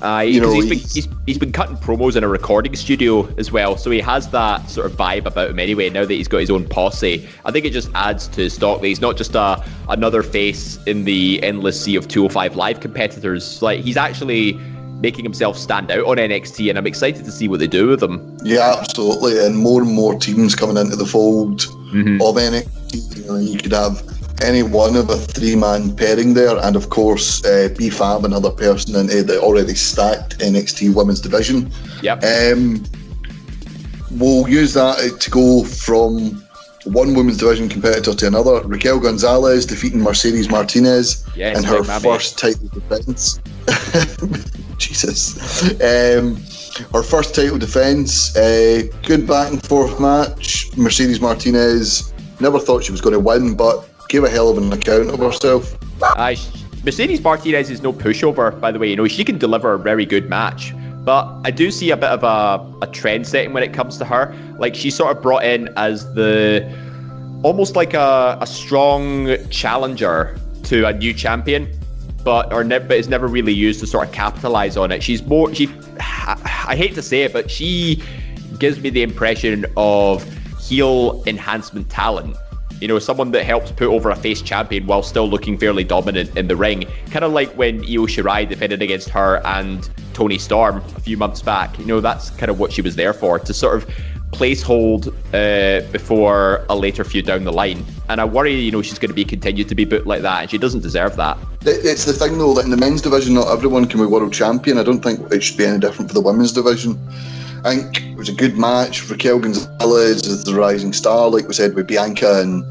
C: Uh,
B: You know,
C: he's, been,
B: he's-
C: he's, been cutting promos in a recording studio as well, so he has that sort of vibe about him anyway. Now that he's got his own posse, I think it just adds to his stock that he's not just a another face in the endless sea of 205 live competitors. Like he's actually making himself stand out on NXT, and I'm excited to see what they do with him.
B: Yeah, absolutely. And more and more teams coming into the fold
C: Mhm.
B: of NXT. You, know, you could have any one of a three man pairing there, and of course, uh, B Fab, another person in uh, the already stacked NXT women's division.
C: Yep.
B: Um, we'll use that to go from one women's division competitor to another. Raquel Gonzalez defeating Mercedes Martinez
C: Yes,
B: in her first title defense. (laughs) Jesus. Um, her first title defense. Uh, good back and forth match. Mercedes Martinez never thought she was going to win, but gave a hell of an account of herself.
C: Sh- Mercedes Martinez is no pushover, by the way. You know, she can deliver a very good match. But I do see a bit of a, a trend setting when it comes to her. Like, she's sort of brought in as the almost like a, a strong challenger to a new champion, but or ne- but is never really used to sort of capitalize on it. She's more she I hate to say it, but she gives me the impression of heel enhancement talent. You know, someone that helps put over a face champion while still looking fairly dominant in the ring. Kind of like when Io Shirai defended against her and Toni Storm a few months back. You know, that's kind of what she was there for, to sort of placehold uh, before a later feud down the line. And I worry, you know, she's going to be continued to be booked like that, and she doesn't deserve that.
B: It's the thing though that in the men's division, not everyone can be world champion. I don't think it should be any different for the women's division. I think it was a good match. Raquel Gonzalez is the rising star, like we said with Bianca and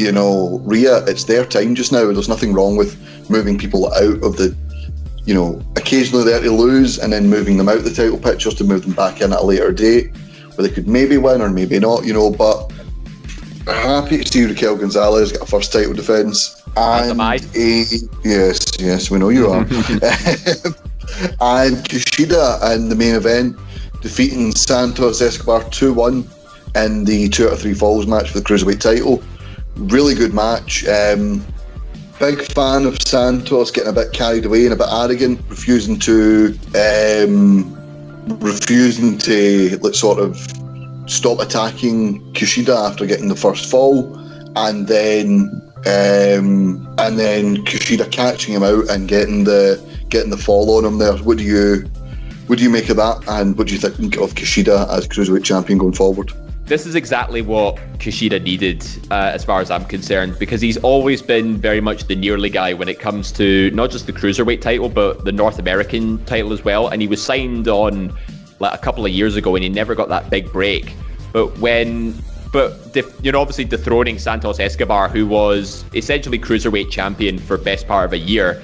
B: you know Rhea. It's their time just now. There's nothing wrong with moving people out of the, you know, occasionally there to lose and then moving them out the title pictures to move them back in at a later date where they could maybe win or maybe not. You know, but happy to see Raquel Gonzalez get a first title defense. And a, yes, yes, we know you are. (laughs) (laughs) and Kushida in the main event defeating Santos Escobar 2 1 in the two out of three falls match for the cruiserweight title. Really good match. Um, big fan of Santos getting a bit carried away and a bit arrogant, refusing to um, refusing to like, sort of stop attacking Kushida after getting the first fall, and then um, and then Kushida catching him out and getting the getting the fall on him there. What do you what do you make of that? And what do you think of Kushida as cruiserweight champion going forward?
C: This is exactly what Kushida needed, uh, as far as I'm concerned, because he's always been very much the nearly guy when it comes to not just the cruiserweight title, but the North American title as well. And he was signed on like a couple of years ago, and he never got that big break. But when but you know, obviously dethroning Santos Escobar, who was essentially cruiserweight champion for best part of a year,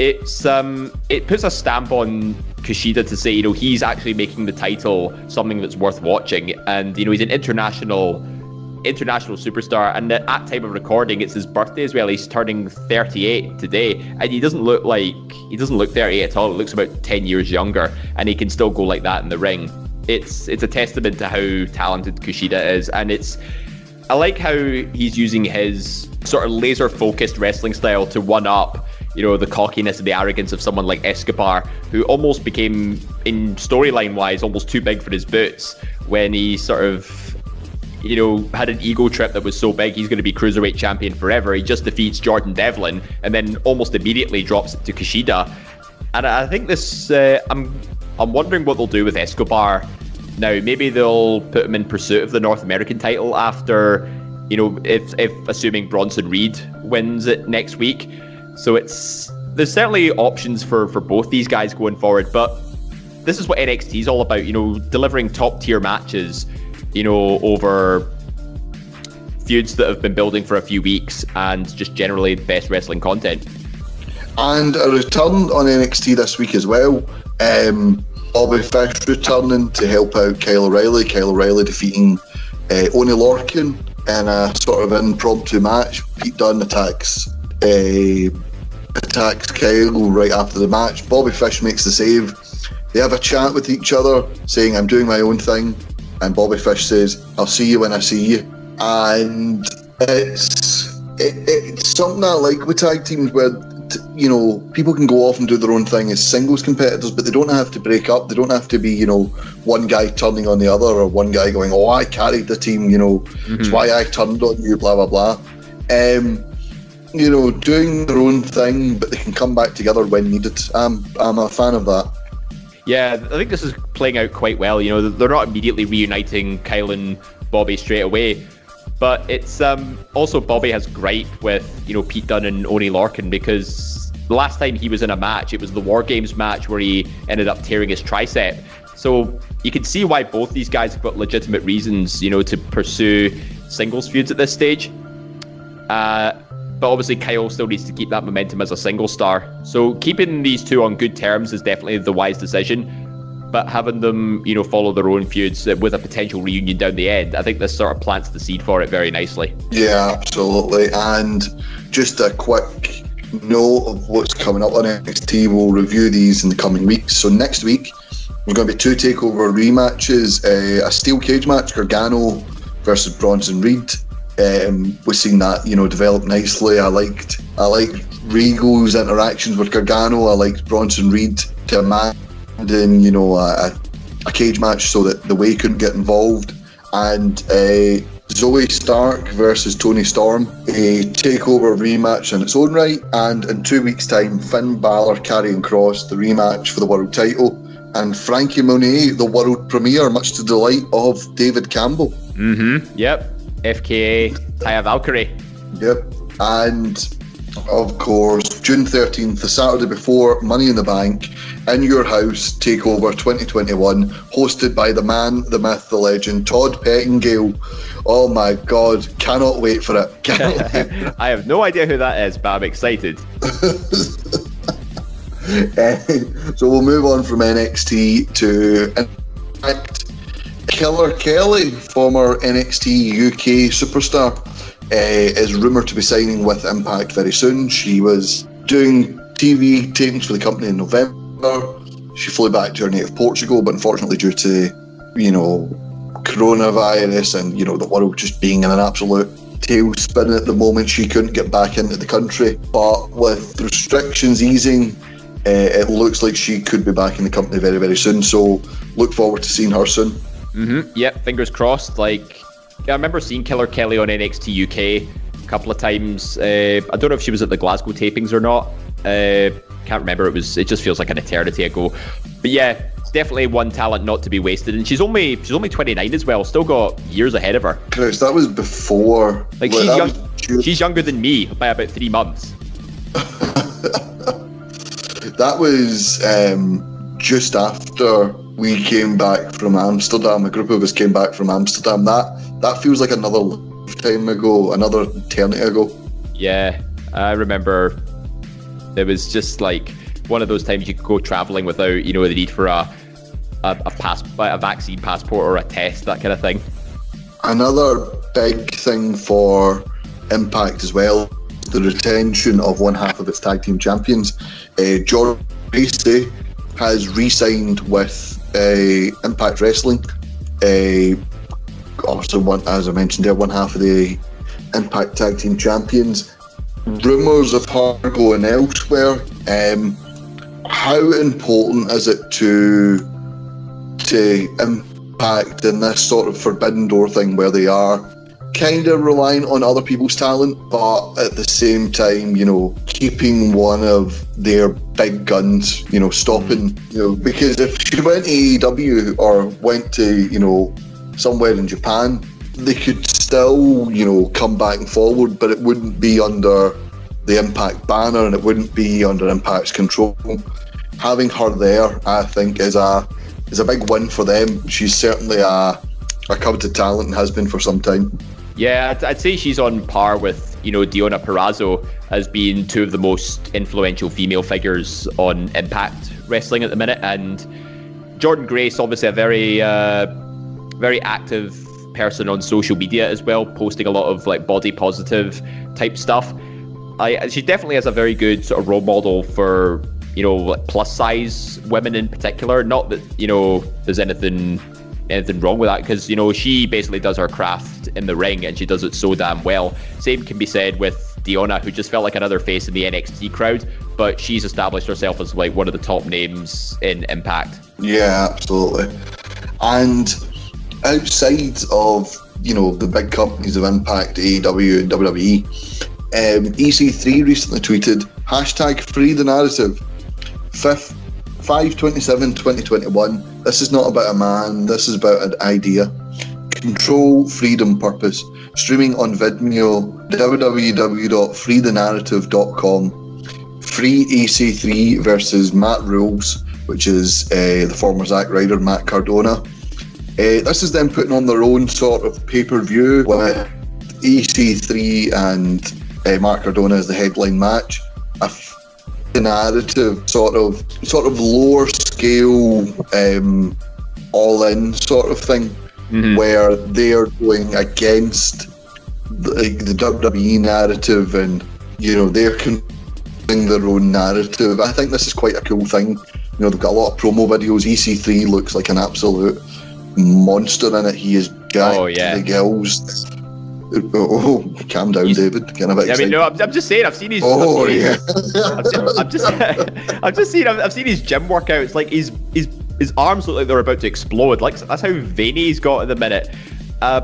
C: it's um, it puts a stamp on Kushida to say, you know, he's actually making the title something that's worth watching, and you know, he's an international international superstar. And at time of recording, it's his birthday as well. He's turning 38 today, and he doesn't look like he doesn't look 38 at all. It looks about 10 years younger, and he can still go like that in the ring it's it's a testament to how talented Kushida is, and it's I like how he's using his sort of laser focused wrestling style to one up, you know, the cockiness and the arrogance of someone like Escobar, who almost became, in storyline wise, almost too big for his boots when he sort of, you know, had an ego trip that was so big he's going to be cruiserweight champion forever. He just defeats Jordan Devlin and then almost immediately drops it to Kushida. And I think this, uh, I'm I'm wondering what they'll do with Escobar now. Maybe they'll put him in pursuit of the North American title after, you know, if if assuming Bronson Reed wins it next week. So it's there's certainly options for for both these guys going forward, but this is what NXT is all about. You know, delivering top tier matches. You know, over feuds that have been building for a few weeks and just generally the best wrestling content.
B: And a return on NXT this week as well. Um, Bobby Fish returning to help out Kyle O'Reilly. Kyle O'Reilly defeating uh, Oney Lorcan in a sort of impromptu match. Pete Dunne attacks uh, attacks Kyle right after the match. Bobby Fish makes the save. They have a chat with each other, saying, "I'm doing my own thing," and Bobby Fish says, "I'll see you when I see you." And it's it, it's something I like with tag teams where you know, people can go off and do their own thing as singles competitors, but they don't have to break up. They don't have to be, you know, one guy turning on the other or one guy going, "Oh, I carried the team," you know, mm-hmm. it's why I turned on you, blah blah blah. Um, you know, doing their own thing, but they can come back together when needed. I'm I'm a fan of that.
C: Yeah, I think this is playing out quite well. You know, they're not immediately reuniting Kyle and Bobby straight away. But it's um, also Bobby has gripe with you know Pete Dunne and Oney Lorcan because the last time he was in a match, it was the War Games match where he ended up tearing his tricep. So you can see why both these guys have got legitimate reasons, you know, to pursue singles feuds at this stage. Uh, but obviously Kyle still needs to keep that momentum as a single star. So keeping these two on good terms is definitely the wise decision but having them, you know, follow their own feuds with a potential reunion down the end, I think this sort of plants the seed for it very nicely.
B: Yeah, absolutely. And just a quick note of what's coming up on NXT. We'll review these in the coming weeks. So next week, we're going to be two takeover rematches: uh, a steel cage match, Gargano versus Bronson Reed. Um, we've seen that you know develop nicely. I liked I liked Regal's interactions with Gargano. I liked Bronson Reed to a man in you know a, a cage match so that the way couldn't get involved, and uh, Zoey Stark versus Toni Storm, a takeover rematch in its own right, and in two weeks' time, Finn Balor, Karrion Kross the rematch for the world title, and Franky Monet, the world premiere, much to the delight of David Campbell.
C: Mm-hmm. Yep. FKA Taya Valkyrie.
B: Yep. And of course, June 13th, the Saturday before Money in the Bank, in your house, Takeover 2021, hosted by the man, the myth, the legend, Todd Pettengill. Oh my God, cannot wait for it. (laughs)
C: Wait. (laughs) I have no idea who that is, but I'm excited. (laughs)
B: so we'll move on from NXT to Impact. Killer Kelly, former NXT UK superstar, uh, is rumoured to be signing with Impact very soon. She was doing TV tapings for the company in November. She flew back to her native Portugal, but unfortunately, due to you know coronavirus and you know the world just being in an absolute tailspin at the moment. She couldn't get back into the country, but with restrictions easing, uh, it looks like she could be back in the company very very soon. So look forward to seeing her soon.
C: Mm-hmm. Yep, fingers crossed. Like I remember seeing Killer Kelly on NXT UK a couple of times. Uh, I don't know if she was at the Glasgow tapings or not. Uh, can't remember. It was. It just feels like an eternity ago. But yeah, it's definitely one talent not to be wasted. And she's only she's only 29 as well. Still got years ahead of her.
B: Chris, that was before.
C: Like she's young, she's younger than me by about three months. (laughs)
B: that was um, just after we came back from Amsterdam. A group of us came back from Amsterdam. That that feels like another lifetime ago, another eternity ago.
C: Yeah, I remember. It was just like one of those times you could go traveling without, you know, the need for a a, a pass a vaccine passport or a test, that kind of thing.
B: Another big thing for Impact as well, the retention of one half of its tag team champions. Uh, Jordynne Gracie has re-signed with uh, Impact Wrestling. Uh, also, one as I mentioned, there one half of the Impact Tag Team Champions. Rumours of her going elsewhere. Um, how important is it to to impact in this sort of forbidden door thing where they are kind of relying on other people's talent, but at the same time, you know, keeping one of their big guns, you know, stopping, you know, because if she went to AEW or went to, you know, somewhere in Japan, they could still, you know, come back and forward, but it wouldn't be under the Impact banner and it wouldn't be under Impact's control. Having her there, I think, is a is a big win for them. She's certainly a, a coveted talent and has been for some time.
C: Yeah, I'd, I'd say she's on par with you know Deonna Purrazzo as being two of the most influential female figures on Impact Wrestling at the minute, and Jordynne Grace, obviously a very uh, very active person on social media as well, posting a lot of like body positive type stuff. I she definitely has a very good sort of role model for you know like plus size women in particular. Not that you know there's anything anything wrong with that because you know she basically does her craft in the ring and she does it so damn well. Same can be said with Deonna, who just felt like another face in the NXT crowd, but she's established herself as like one of the top names in Impact.
B: Yeah, absolutely. And outside of you know the big companies of Impact, AEW, and WWE, um, EC3 recently tweeted hashtag free the narrative. Fifth, 527 2021. This is not about a man, this is about an idea. Control, freedom, purpose. Streaming on Vimeo, www.freethenarrative.com. Free EC3 versus Matt Rules, which is uh, the former Zack Ryder, Matt Cardona. Uh, this is them putting on their own sort of pay per view with EC3 and uh, Matt Cardona as the headline match. Narrative sort of sort of lower scale, um, all in sort of thing,
C: Mhm.
B: where they're going against the, the WWE narrative and you know they're controlling their own narrative. I think this is quite a cool thing. You know they've got a lot of promo videos. EC3 looks like an absolute monster in it. He is jacked
C: Oh, yeah.
B: the gills. Oh, calm down,
C: He's-
B: David. Bit
C: Yeah, I mean, no, I'm, I'm just saying. I've seen his.
B: Oh
C: I've seen
B: yeah.
C: his- I've just, (laughs) I've just, seen, I've, I've seen his gym workouts. Like his, his, his arms look like they're about to explode. Like that's how veiny he's got at the minute. Uh,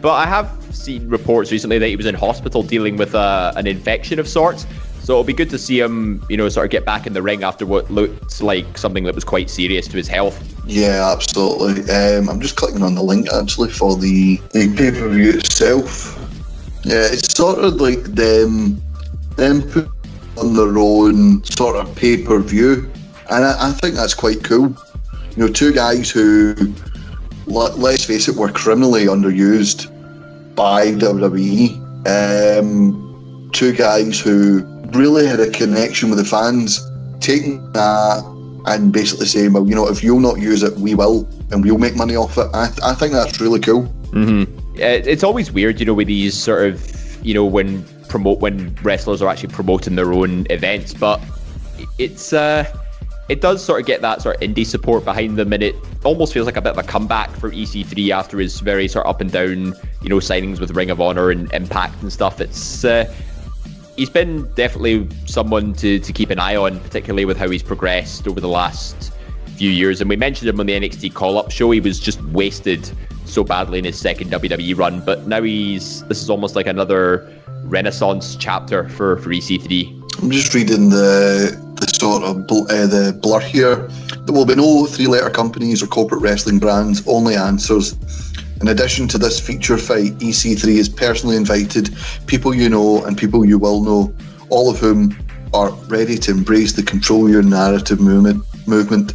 C: but I have seen reports recently that he was in hospital dealing with uh, an infection of sorts. So it'll be good to see him, you know, sort of get back in the ring after what looked like something that was quite serious to his health.
B: Yeah, absolutely. Um, I'm just clicking on the link actually for the, the pay per view itself. Yeah, it's sort of like them them put on their own sort of pay per view, and I, I think that's quite cool. You know, two guys who, let, let's face it, were criminally underused by WWE. Um, two guys who really had a connection with the fans, taking that and basically saying, well, you know, if you'll not use it, we will, and we'll make money off it. I, I think that's really cool.
C: Mm-hmm. It's always weird, you know, with these sort of, you know, when promote when wrestlers are actually promoting their own events, but it's uh, it does sort of get that sort of indie support behind them, and it almost feels like a bit of a comeback for EC3 after his very sort of up and down, you know, signings with Ring of Honor and Impact and stuff. It's uh, he's been definitely someone to to keep an eye on, particularly with how he's progressed over the last few years. And we mentioned him on the NXT call up show. He was just wasted so badly in his second WWE run, but now he's this is almost like another renaissance chapter for for EC3.
B: I'm just reading the the sort of bl- uh, the blur here. There will be no three-letter companies or corporate wrestling brands, only answers. In addition to this feature fight, EC3 has personally invited people you know and people you will know, all of whom are ready to embrace the control your narrative movement. Movement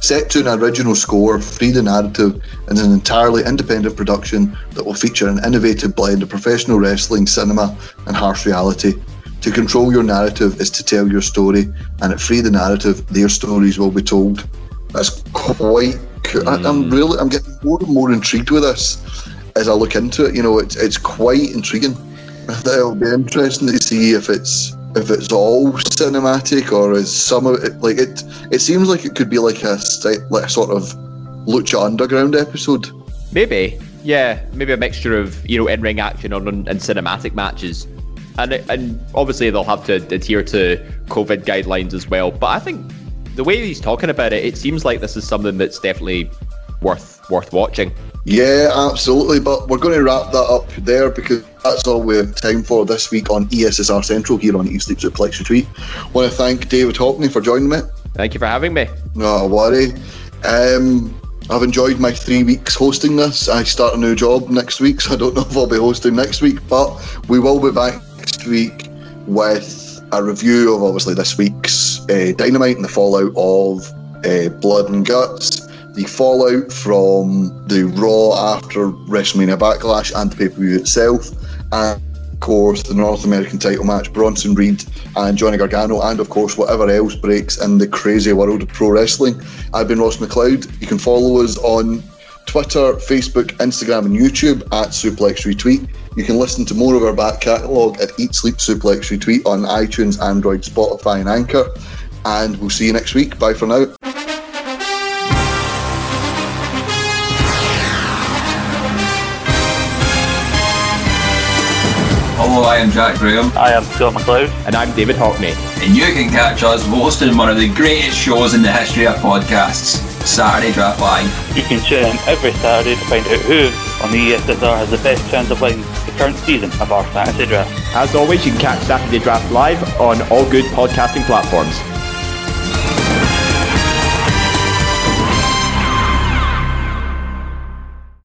B: set to an original score, Free the Narrative is an entirely independent production that will feature an innovative blend of professional wrestling, cinema, and harsh reality. To control your narrative is to tell your story, and at Free the Narrative, their stories will be told. That's quite. Cool. I, I'm hmm. really, I'm getting more and more intrigued with this as I look into it. You know, it's it's quite intriguing. It'll be interesting to see if it's if it's all cinematic or is some of it like it. It seems like it could be like a like a sort of Lucha Underground episode.
C: Maybe, yeah, maybe a mixture of you know in ring action and, and cinematic matches and and obviously they'll have to adhere to COVID guidelines as well. But I think the way he's talking about it, it seems like this is something that's definitely worth worth watching.
B: Yeah, absolutely. But we're going to wrap that up there because that's all we have time for this week on ESSR Central here on Eat Sleep Suplex Retweet. Want to thank David Hockney for joining me.
C: Thank you for having me.
B: No worry. Um, I've enjoyed my three weeks hosting this. I start a new job next week, so I don't know if I'll be hosting next week, but we will be back next week with a review of obviously this week's uh, Dynamite and the fallout of uh, Blood and Guts, the fallout from the Raw after WrestleMania Backlash and the pay per view itself, and of course the North American title match, Bronson Reed and Johnny Gargano, and of course whatever else breaks in the crazy world of pro wrestling. I've been Ross McLeod. You can follow us on Twitter, Facebook, Instagram, and YouTube at Suplex Retweet. You can listen to more of our back catalogue at Eat Sleep Suplex Retweet on iTunes, Android, Spotify, and Anchor. And we'll see you next week. Bye for now.
D: Hello, I am Jack Graham.
E: I am Scott McLeod.
C: And I'm David Hockney.
D: And you can catch us hosting one of the greatest shows in the history of podcasts, Saturday Draft Live.
E: You can tune in every Saturday to find out who on the ESSR uh, has the best chance of winning the current season of our fantasy draft.
C: As always, you can catch Saturday Draft live on all good podcasting platforms.